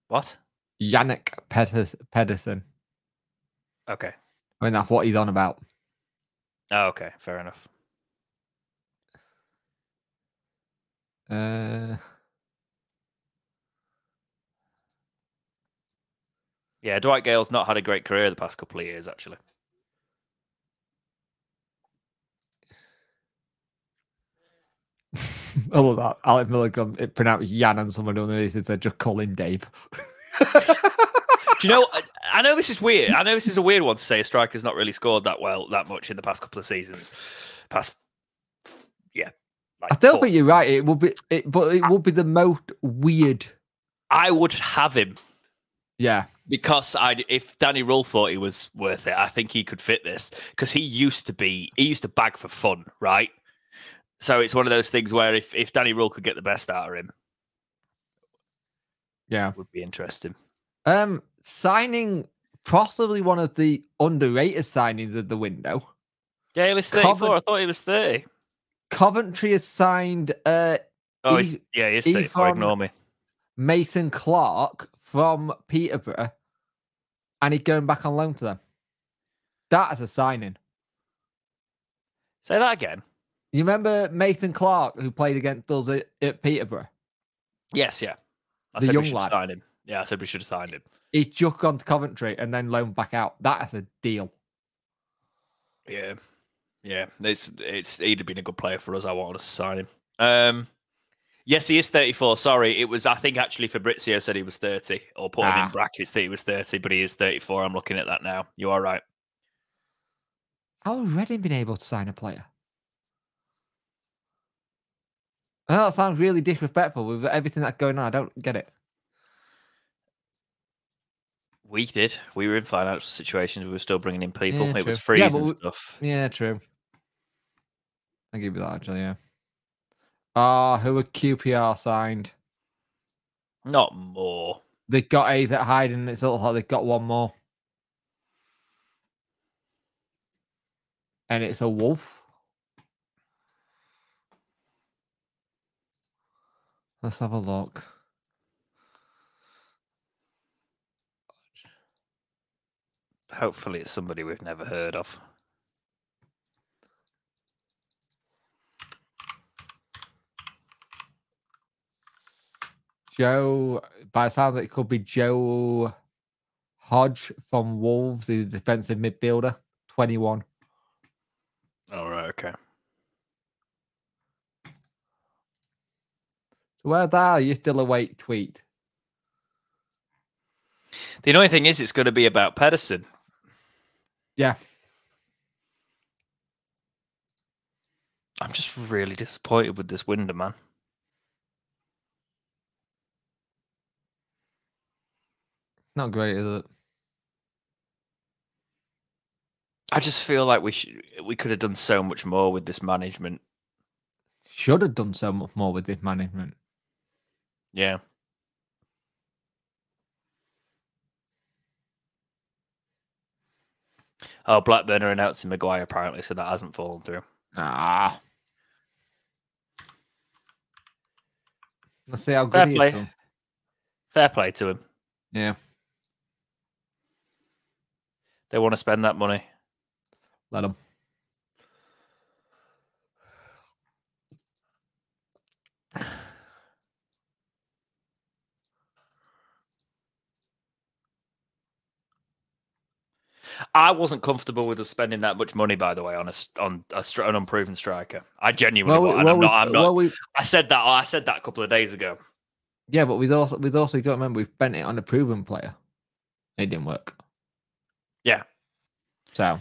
What? Yannick Pedersen. Okay. I mean, that's what he's on about. Oh, okay. Fair enough. Uh, yeah, Dwight Gayle's not had a great career the past couple of years, actually. I love that. Alex Miller come it pronounced Jan and someone underneath it said just call him Dave. Do you know? I, I, know this is weird. I know this is a weird one to say. A striker's not really scored that well, that much in the past couple of seasons. Past, yeah. Like I still think you're right. It would be, it, but it would be the most weird. I would have him. Yeah, because I if Danny Röhl thought he was worth it, I think he could fit this because he used to be he used to bag for fun, right? So it's one of those things where if if Danny Röhl could get the best out of him, yeah, would be interesting. Um, signing possibly one of the underrated signings of the window. Yeah, he was 34. Covent- I thought he was 30. Coventry has signed uh Oh, e- yeah, he's 34. Ignore me. Mason Clark from Peterborough, and he's going back on loan to them. That is a signing. Say that again. You remember Mason Clark who played against us at, at Peterborough? Yes, yeah. I the young lad. sign him. Yeah, I said we should have signed him. He's just gone to Coventry and then loaned back out. That is a deal. Yeah, yeah. It's it's he'd have been a good player for us. I wanted us to sign him. Um, yes, he is 34. Sorry, it was. I think actually Fabrizio said he was 30, or put ah. in brackets that he was 30, but he is 34. I'm looking at that now. You are right. How have Reading been able to sign a player? Oh, that sounds really disrespectful with everything that's going on. I don't get it. We did. We were in financial situations. We were still bringing in people. Yeah, it true. was freeze yeah, and we, stuff. Yeah, true. I give you that actually. Yeah. Ah, uh, who were QPR signed? Not more. They got a that hiding. It's all like they got one more, and it's a wolf. Let's have a look. Hopefully, it's somebody we've never heard of. Joe, by the sound, it could be Joe Hodge from Wolves. A defensive midfielder, 21. All right, okay. So where are you still awake tweet? The annoying thing is, it's going to be about Pedersen. Yeah. I'm just really disappointed with this window, man. Not great, is it? I just feel like we should, we could have done so much more with this management. Should have done so much more with this management. Yeah. Oh, Blackburn are announcing McGuire apparently, so that hasn't fallen through. Ah. Let's see how good Fair play. Fair play to him. Yeah. They want to spend that money. Let them. I wasn't comfortable with us spending that much money, by the way, on a on a, an unproven striker. I genuinely, well, well, I'm not. I'm not. Well, we, I said that. I said that a couple of days ago. Yeah, but we've also we've also got to remember we've spent it on a proven player. It didn't work. Yeah. So.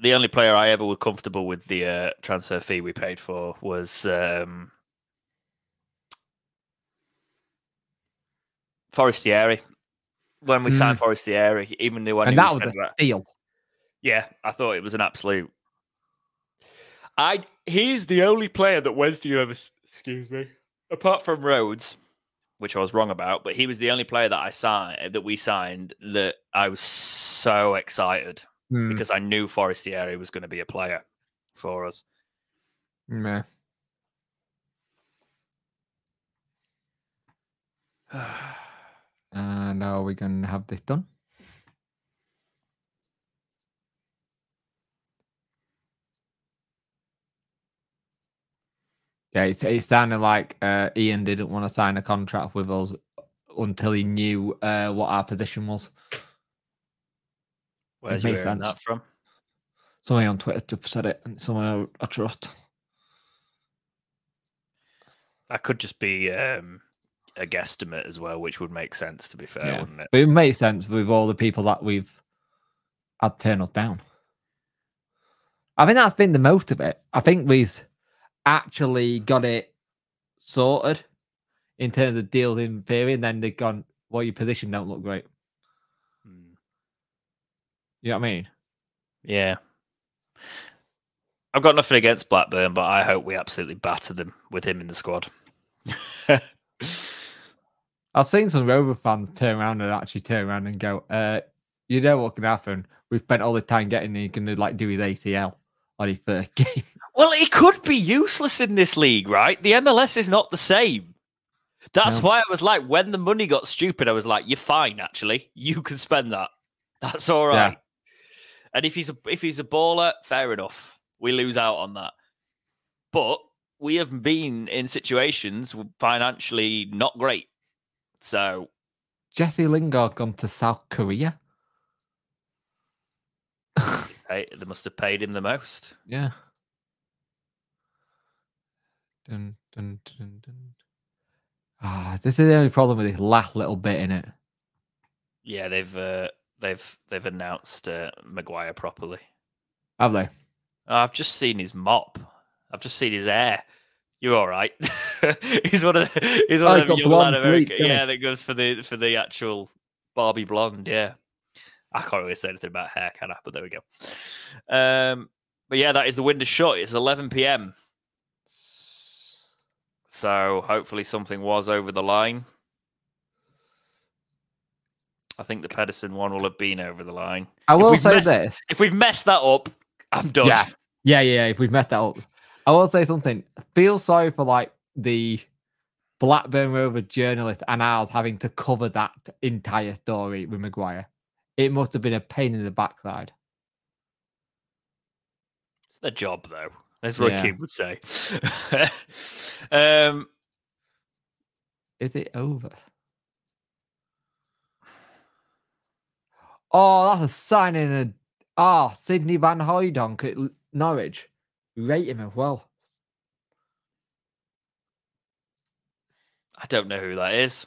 The only player I ever was comfortable with the uh, transfer fee we paid for was um, Forestieri. When we mm. signed Forestieri, even the one and that was, was a deal. Yeah, I thought it was an absolute. I he's the only player that Wednesday ever excuse me. Apart from Rhodes, which I was wrong about, but he was the only player that I signed that we signed that I was so excited mm. because I knew Forestieri was going to be a player for us. Meh. and now we can have this done. Yeah, it, it sounded like uh, Ian didn't want to sign a contract with us until he knew uh, what our position was. Where's you hearing that from? Somebody on Twitter said it, and someone I, I trust. That could just be um, a guesstimate as well, which would make sense to be fair, yeah. wouldn't it? But it makes sense with all the people that we've had turn us down. I think that's been the most of it. I think we've actually got it sorted in terms of deals in theory, and then they've gone, well, your position don't look great. Hmm. You know what I mean? Yeah. I've got nothing against Blackburn, but I hope we absolutely batter them with him in the squad. I've seen some Rover fans turn around and actually turn around and go, uh, you know what can happen? We've spent all the time getting him going to like do his ACL on his first game. Well, he could be useless in this league, right? The MLS is not the same. That's no. why I was like, when the money got stupid, I was like, you're fine, actually. You can spend that. That's all right. Yeah. And if he's a if he's a baller, fair enough. We lose out on that. But we have been in situations financially not great. So Jesse Lingard gone to South Korea. hey, they must have paid him the most. Yeah. Dun, dun, dun, dun. Ah, this is the only problem with this last little bit in it. Yeah, they've uh, they've they've announced uh, McGuire properly. Have they? I've just seen his mop. I've just seen his hair. You're all right. he's one of the, he's one oh, of the young lad America. Yeah, that goes for the for the actual Barbie blonde. Yeah, I can't really say anything about hair, can I? But there we go. Um, but yeah, that is the window shut. It's 11 p.m. So hopefully something was over the line. I think the Pedersen one will have been over the line. I will say messed, this: if we've messed that up, I'm done. Yeah, yeah, yeah. If we've messed that up, I will say something. Feel sorry for like the Blackburn Rover journalist and ours having to cover that entire story with McGuire. It must have been a pain in the backside. It's their job, though, as Roy yeah. Keane would say. um, Is it over? Oh, that's a sign in a. Ah, oh, Sydney Van Hooijdonk at Norwich. Rate him as well. I don't know who that is.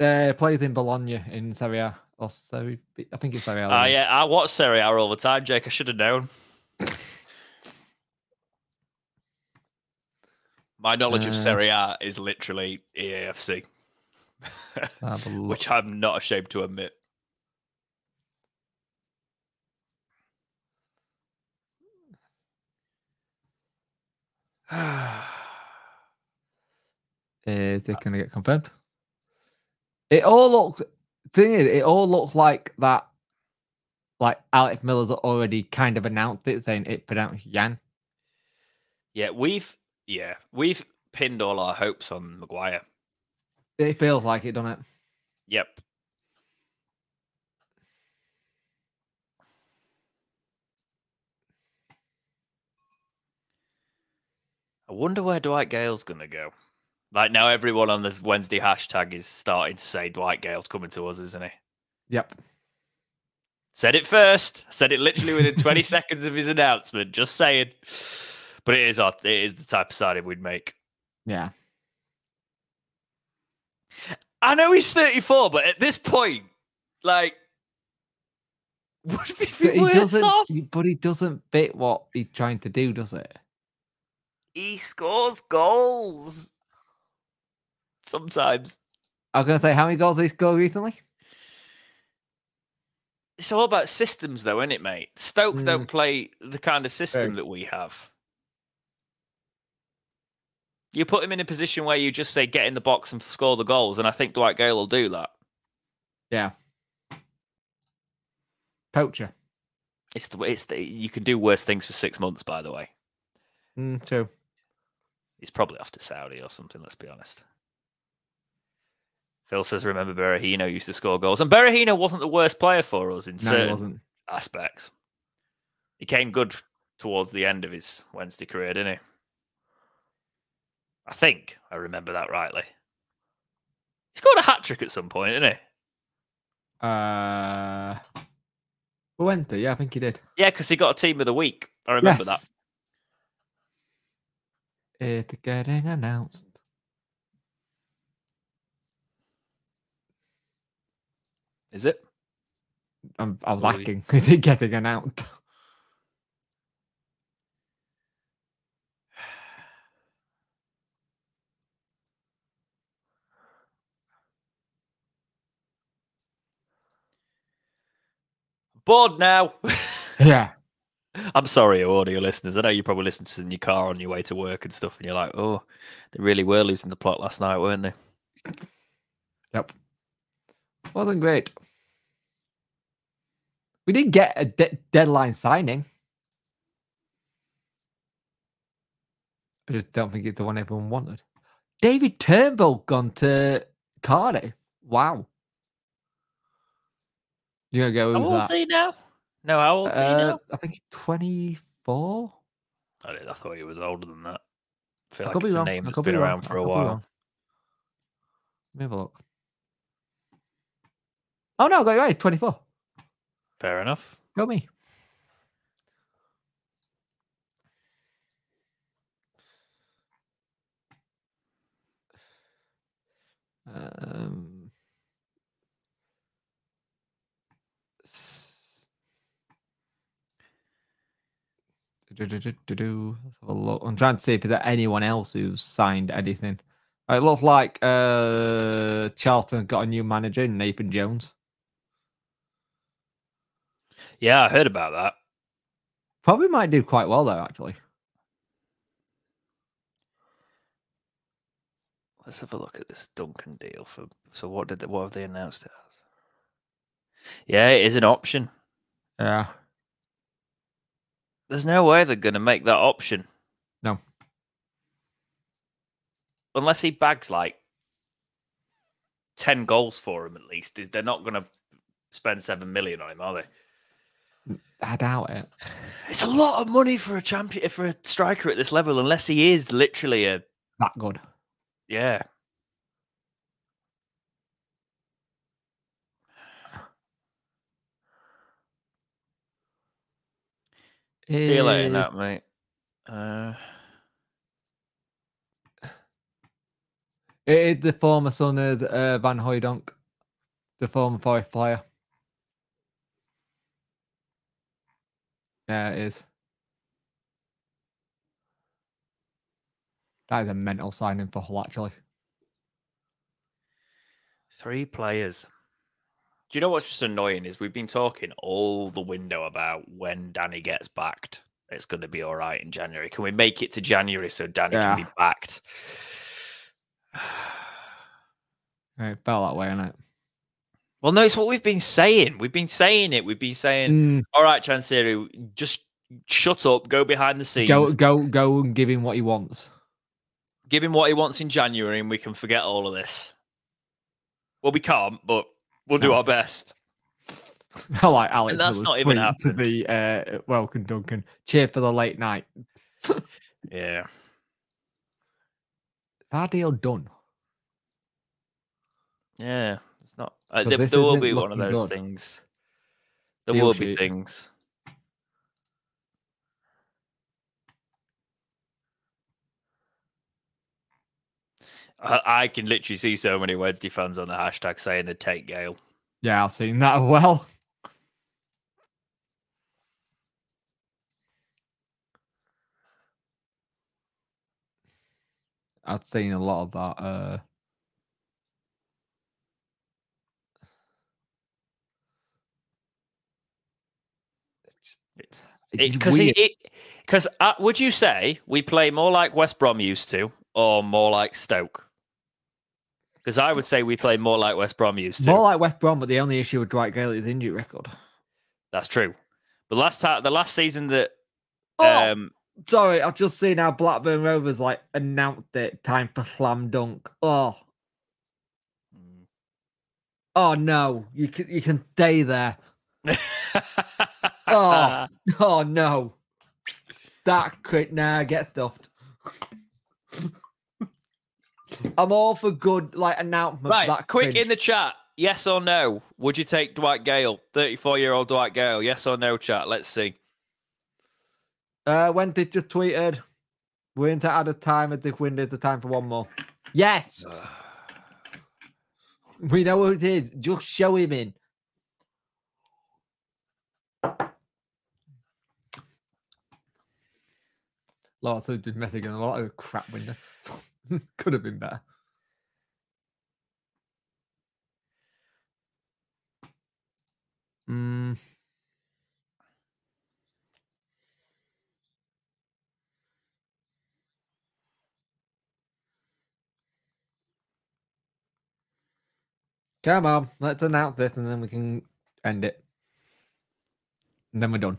Uh, plays in Bologna in Serie A. Or Serie I think it's Serie A. Uh, yeah, I watch Serie A all the time, Jake. I should have known. My knowledge uh, of Serie A is literally EAFC, which I'm not ashamed to admit. Eh, is it going to get confirmed? It all looks. Thing is, it all looks like that. Like Alex Miller's already kind of announced it, saying it pronounced Yan. Yeah, we've yeah we've pinned all our hopes on McGuire. It feels like it, doesn't it? Yep. I wonder where Dwight Gayle's going to go. Like now, everyone on the Wednesday hashtag is starting to say Dwight Gayle's coming to us, isn't he? Yep. Said it first. Said it literally within 20 seconds of his announcement. Just saying. But it is odd. It is the type of signing we'd make. Yeah. I know he's 34, but at this point, like, would be he doesn't, off? But he doesn't fit what he's trying to do, does it? He scores goals sometimes. I was going to say, how many goals he scored recently? It's all about systems, though, isn't it, mate? Stoke mm. don't play the kind of system that we have. You put him in a position where you just say get in the box and score the goals, and I think Dwight Gayle will do that. Yeah. Poacher. It's the it's the you can do worse things for six months. By the way, mm, true. He's probably off to Saudi or something. Let's be honest. Phil says, "Remember Berahino used to score goals, and Berahino wasn't the worst player for us in no, certain aspects. He came good towards the end of his Wednesday career, didn't he? I think I remember that rightly. He scored a hat trick at some point, didn't he? Uh, Fuente, yeah, I think he did. Yeah, because he got a team of the week. I remember yes. that. It's getting announced. Is it? I'm, I'm lacking. Is it getting announced? Bored now. yeah. I'm sorry, audio listeners. I know you probably listen to this in your car on your way to work and stuff, and you're like, oh, they really were losing the plot last night, weren't they? Yep. Wasn't great. We didn't get a de- deadline signing. I just don't think it's the one everyone wanted. David Turnbull gone to Cardiff. Wow. You gonna go? How old is he now? No, how old is uh, he now? I think twenty four. I, I thought he was older than that. I feel I like it's a name that's been around for a while. Let me have a look. Oh no, got you right. Twenty four. Fair enough. Go me. Um. Do, do, do, have a look. I'm trying to see if there's anyone else who's signed anything. It looks like uh, Charlton got a new manager, Nathan Jones. Yeah, I heard about that. Probably might do quite well though, actually. Let's have a look at this Duncan deal for. So what did they, what have they announced it as? Yeah, it is an option. Yeah. There's no way they're going to make that option. No. Unless he bags like 10 goals for him at least. They're not going to spend 7 million on him, are they? I doubt it. It's a lot of money for a champion for a striker at this level, unless he is literally a that good. Yeah. See you later, that mate. Uh... It is the former son of uh, Van Hooijdonk, the former Forest player. Yeah, it is. That is a mental signing for Hull, actually. Three players. Do you know what's just annoying is we've been talking all the window about when Danny gets backed. It's going to be all right in January. Can we make it to January so Danny yeah. can be backed? it felt that way, innit? Well, no, it's what we've been saying. We've been saying it. We've been saying, mm. all right, Chansiri, just shut up, go behind the scenes. Go, go, go and give him what he wants. Give him what he wants in January, and we can forget all of this. Well, we can't, but We'll do our best. I like Alex. And that's not even happened. To the uh, welcome, Duncan. Cheer for the late night. yeah. That deal done. Yeah, it's not. Uh, there, there will be one of those good. things. There deal will sheet. be things. I, I can literally see so many Wednesday fans on the hashtag saying they take Gayle. Yeah, I've seen that well. I've seen a lot of that. Uh... Because because uh, would you say we play more like West Brom used to, or more like Stoke? Because I would say we play more like West Brom used to. More like West Brom, but the only issue with Dwight Gayle is injury record. That's true. But last time, the last season that. Oh, um, sorry, I've just seen how Blackburn Rovers like announced it. Time for slam dunk. Oh. Hmm. Oh no! You can you can stay there. oh, oh no! That could nah get stuffed. I'm all for good like announcements. Right, quick cringe. in the chat. Yes or no? Would you take Dwight Gayle, 34 year old Dwight Gayle? Yes or no, chat? Let's see. Uh, when did you tweeted? We're into add a time at the window. The time for one more. Yes. we know who it is. Just show him in. Last did Mexican a lot of crap window. Could have been better. Mm. Come on, let's announce this and then we can end it. And then we're done.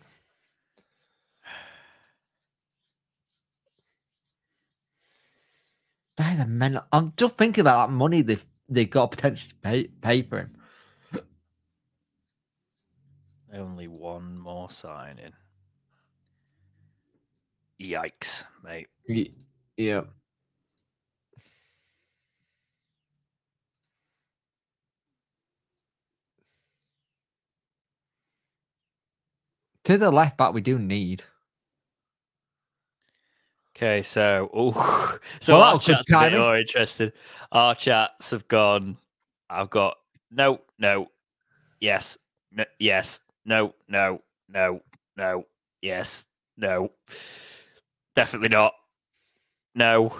The men. I'm just thinking about that money they've they got potentially pay pay for him. Only one more signing. Yikes, mate. Yeah. To the left back, we do need. Okay, so oh, so well, our chats a bit more interested. Our chats have gone. I've got no, no, yes, no, yes, no, no, no, no, yes, no, definitely not, no,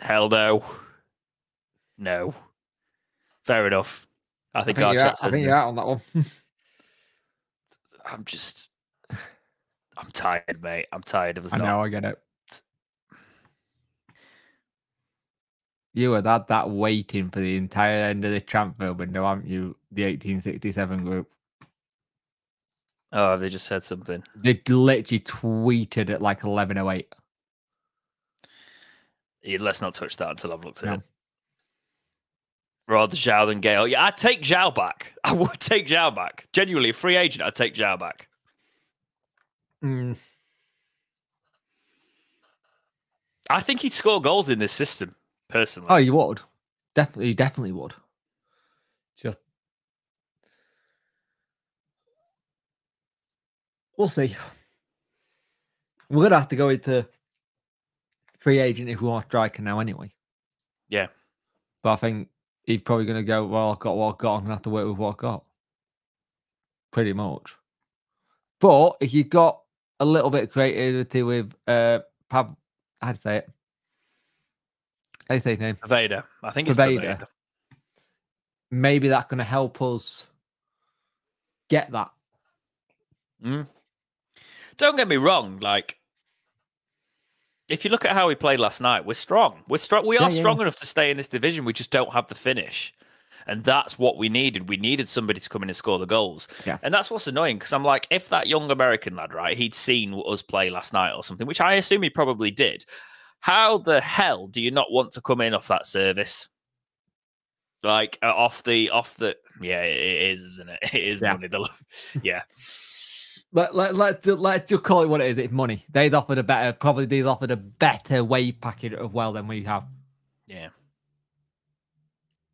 hell no, no. Fair enough. I think, I think, our chat I think you're out on that one. I'm just I'm tired, mate. I'm tired of us. I know. I get it. You were that that waiting for the entire end of the transfer window, aren't you? The 1867 group. Oh, they just said something. They literally tweeted at like 11:08. Yeah, let's not touch that until I've looked at no. it. Rather João than Gayle. Yeah, I'd take João back. I would take João back. Genuinely, a free agent, I'd take João back. Mm. I think he'd score goals in this system, personally. Oh, you would. Definitely, you definitely would. Just we'll see. We're gonna have to go into free agent if we want striker now anyway. Yeah. But I think he's probably gonna go, Well, I've got what I've got, I'm gonna have to work with what I've got. Pretty much. But if you've got a little bit of creativity with uh Pav. How to say it? How do you say his name? Vader. I think it's Vader. Maybe that's going to help us get that. Mm. Don't get me wrong. Like, if you look at how we played last night, we're strong. We're strong. We are yeah, strong enough to stay in this division. We just don't have the finish. And that's what we needed. We needed somebody to come in and score the goals. Yeah. And that's what's annoying because I'm like, if that young American lad, right, he'd seen us play last night or something, which I assume he probably did. How the hell do you not want to come in off that service? Like uh, off the off the yeah, it is, isn't it? It is yeah. money. The, yeah. Let, let, let, let's just call it what it is. It's money. They've offered a better, probably they've offered a better wage package of well than we have. Yeah.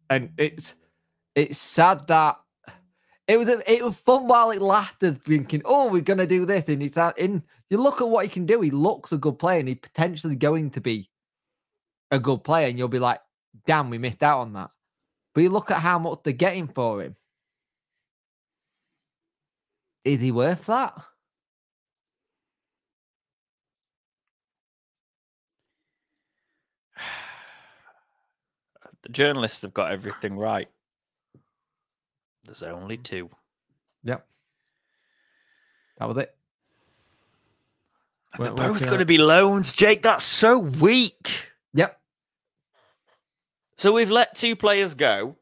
And it's it's sad that it was it was fun while it lasted, thinking, "Oh, we're gonna do this," and it's in. You look at what he can do. He looks a good player, and he's potentially going to be a good player. And you'll be like, "Damn, we missed out on that." But you look at how much they're getting for him. Is he worth that? The journalists have got everything right. There's only two. Yep. That was it. they're both going to be loans, Jake. That's so weak. Yep. So we've let two players go.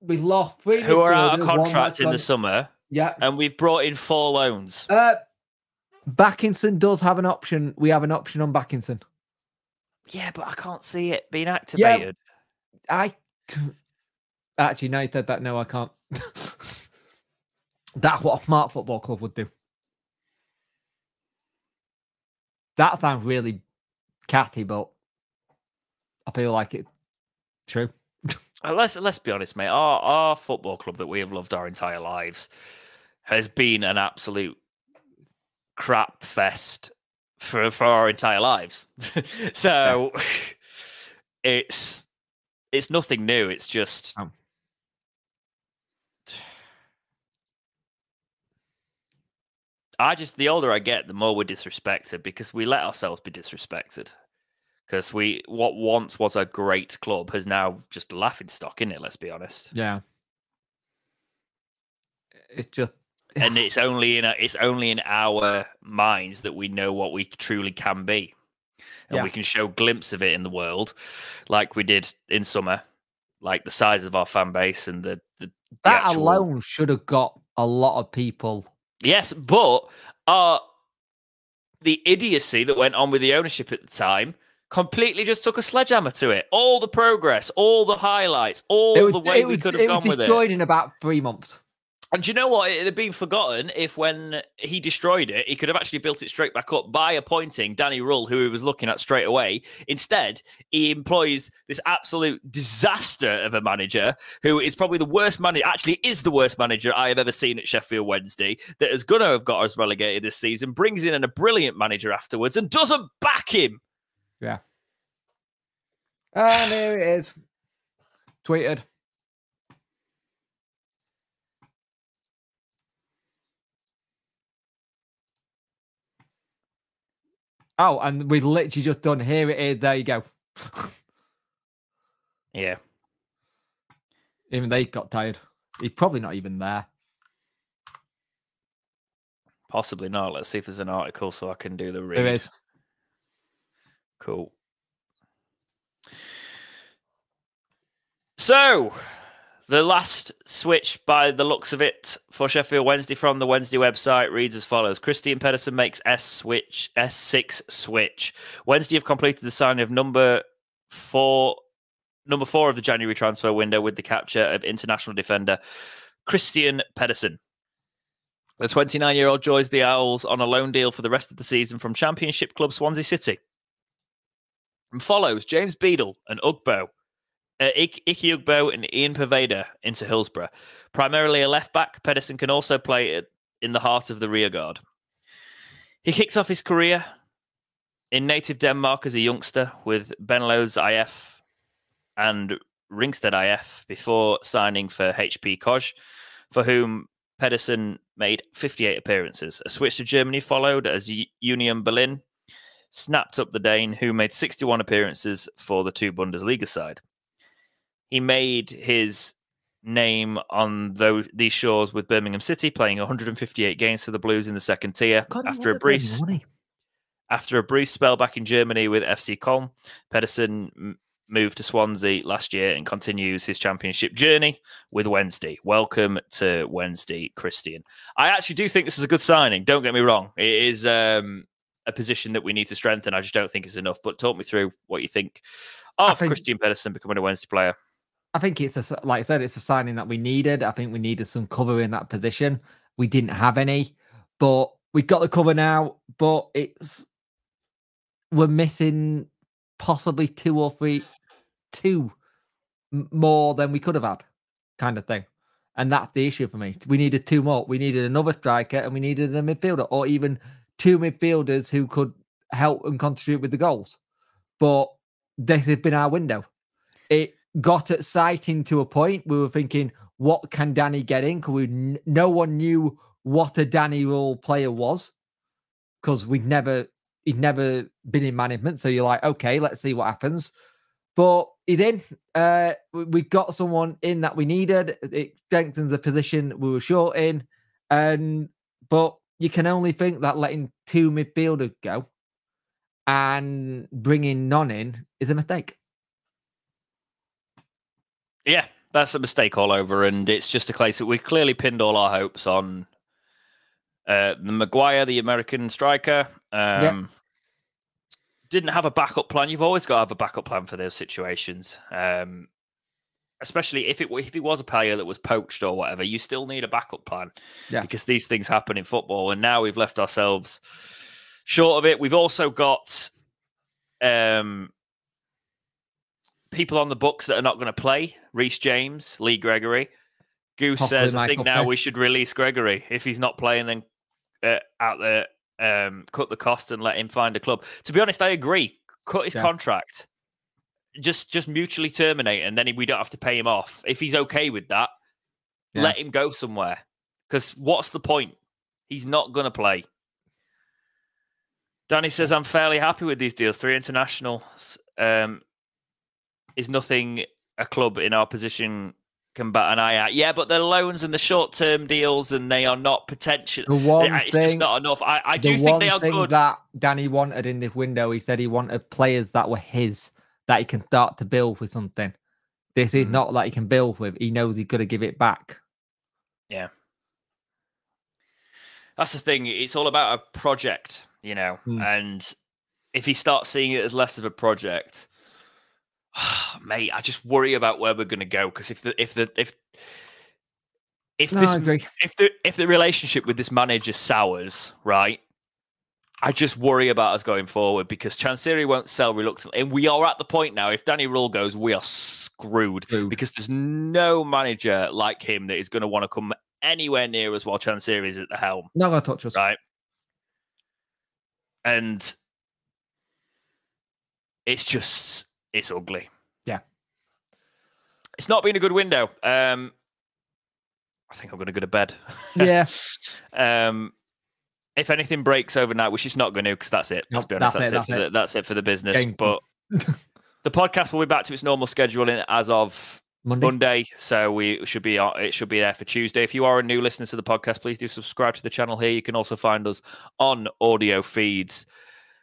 We've lost three who are out of contract in the summer. Yeah. And we've brought in four loans. Uh, Bakinson does have an option. We have an option on Bakinson. Yeah, but I can't see it being activated. Yeah, I actually no, you said that. No, I can't. That's what a smart football club would do. That sounds really catty, but I feel like it's true. Uh, let's let's be honest, mate. Our our football club that we have loved our entire lives has been an absolute crap fest for for our entire lives. so it's it's nothing new. It's just oh. I just the older I get, the more we're disrespected because we let ourselves be disrespected. Because we what once was a great club has now just a laughing stock, in it? Let's be honest. Yeah. It just and it's only in a, it's only in our minds that we know what we truly can be, and yeah. we can show glimpse of it in the world, like we did in summer, like the size of our fan base and the, the, the that actual... alone should have got a lot of people. Yes, but uh the idiocy that went on with the ownership at the time completely just took a sledgehammer to it. All the progress, all the highlights, all was, the way we could have gone with it. Destroyed in about three months. And do you know what? It had been forgotten if when he destroyed it, he could have actually built it straight back up by appointing Danny Röhl, who he was looking at straight away. Instead, he employs this absolute disaster of a manager who is probably the worst manager, actually is the worst manager I have ever seen at Sheffield Wednesday, that is going to have got us relegated this season, brings in a brilliant manager afterwards and doesn't back him. Yeah. And here it is. Tweeted. Oh, and we've literally just done here it is. There you go. yeah. Even they got tired. He's probably not even there. Possibly not. Let's see if there's an article so I can do the read. There is. Cool. So, the last switch, by the looks of it, for Sheffield Wednesday from the Wednesday website reads as follows: Kristian Pedersen makes S switch S six switch. Wednesday have completed the signing of number four, number four of the January transfer window with the capture of international defender Kristian Pedersen. The 29 year old joins the Owls on a loan deal for the rest of the season from Championship club Swansea City. And follows James Beadle and Ugbo uh, Ike Ugbo and Ian Poveda into Hillsborough. Primarily a left back, Pedersen can also play in the heart of the rear guard. He kicks off his career in native Denmark as a youngster with Benløse IF and Ringsted IF before signing for HB Køge, for whom Pedersen made 58 appearances. A switch to Germany followed as Union Berlin snapped up the Dane, who made 61 appearances for the two Bundesliga side he made his name on those these shores with Birmingham City, playing 158 games for the Blues in the second tier. God, after a brief after a brief spell back in Germany with FC Köln, Pedersen moved to Swansea last year and continues his championship journey with Wednesday. Welcome to Wednesday, Kristian. I actually do think this is a good signing. Don't get me wrong; it is um, a position that we need to strengthen. I just don't think it's enough. But talk me through what you think of think... Kristian Pedersen becoming a Wednesday player. I think it's a like I said, it's a signing that we needed. I think we needed some cover in that position. We didn't have any, but we got the cover now. But it's we're missing possibly two or three, two more than we could have had, kind of thing. And that's the issue for me. We needed two more. We needed another striker and we needed a midfielder, or even two midfielders who could help and contribute with the goals. But this has been our window. It got exciting to a point. We were thinking, what can Danny get in? Because we no one knew what a Danny Röhl player was because we'd never he'd never been in management. So you're like, okay, let's see what happens. But he then uh, we got someone in that we needed. It strengthens a position we were short in, and but you can only think that letting two midfielders go and bringing none in is a mistake. Yeah, that's a mistake all over, and it's just a case that we clearly pinned all our hopes on uh, the McGuire, the American striker. Um, yeah. Didn't have a backup plan. You've always got to have a backup plan for those situations. Um, especially if it if it was a player that was poached or whatever, you still need a backup plan. Yeah. Because these things happen in football, and now we've left ourselves short of it. We've also got um, people on the books that are not going to play. Reece James, Lee Gregory. Goose Possibly says, I think now we should release Gregory. If he's not playing, then uh, out there, um, cut the cost and let him find a club. To be honest, I agree. Cut his yeah. contract. Just just mutually terminate, and then we don't have to pay him off. If he's okay with that, yeah. let him go somewhere. Because what's the point? He's not going to play. Danny says, I'm fairly happy with these deals. Three international um, is nothing a club in our position can bat an eye at. Yeah, but the loans and the short term deals, and they are not potential. The one it's thing, just not enough. I, I do think they are good. That Danny wanted in this window, he said he wanted players that were his, that he can start to build with something. This is mm. not like he can build with. He knows he's got to give it back. Yeah. That's the thing. It's all about a project, you know, mm. and if he starts seeing it as less of a project, mate, I just worry about where we're going to go because if the if the if if no, this if the if the relationship with this manager sours, right? I just worry about us going forward because Chansiri won't sell reluctantly, and we are at the point now. If Danny Röhl goes, we are screwed, screwed. because there's no manager like him that is going to want to come anywhere near us while Chansiri is at the helm. Not going to touch us, right? And it's just it's ugly. Yeah. It's not been a good window. Um, I think I'm going to go to bed. Yeah. um, if anything breaks overnight, which it's not going to, because that's it. Let's be honest. That's, that's, it, it, for, that's it for the business. Game. But the podcast will be back to its normal scheduling as of Monday. Monday. So we should be it should be there for Tuesday. If you are a new listener to the podcast, please do subscribe to the channel here. You can also find us on audio feeds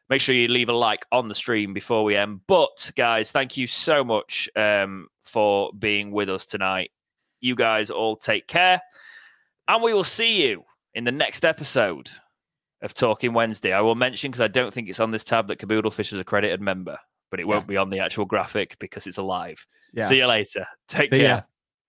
make sure you leave a like on the stream before we end. But guys, thank you so much um, for being with us tonight. You guys all take care, and we will see you in the next episode of Talking Wednesday. I will mention because I don't think it's on this tab that Caboodlefish is a credited member, but it yeah. won't be on the actual graphic because it's alive. Yeah. See you later. Take see care. Ya.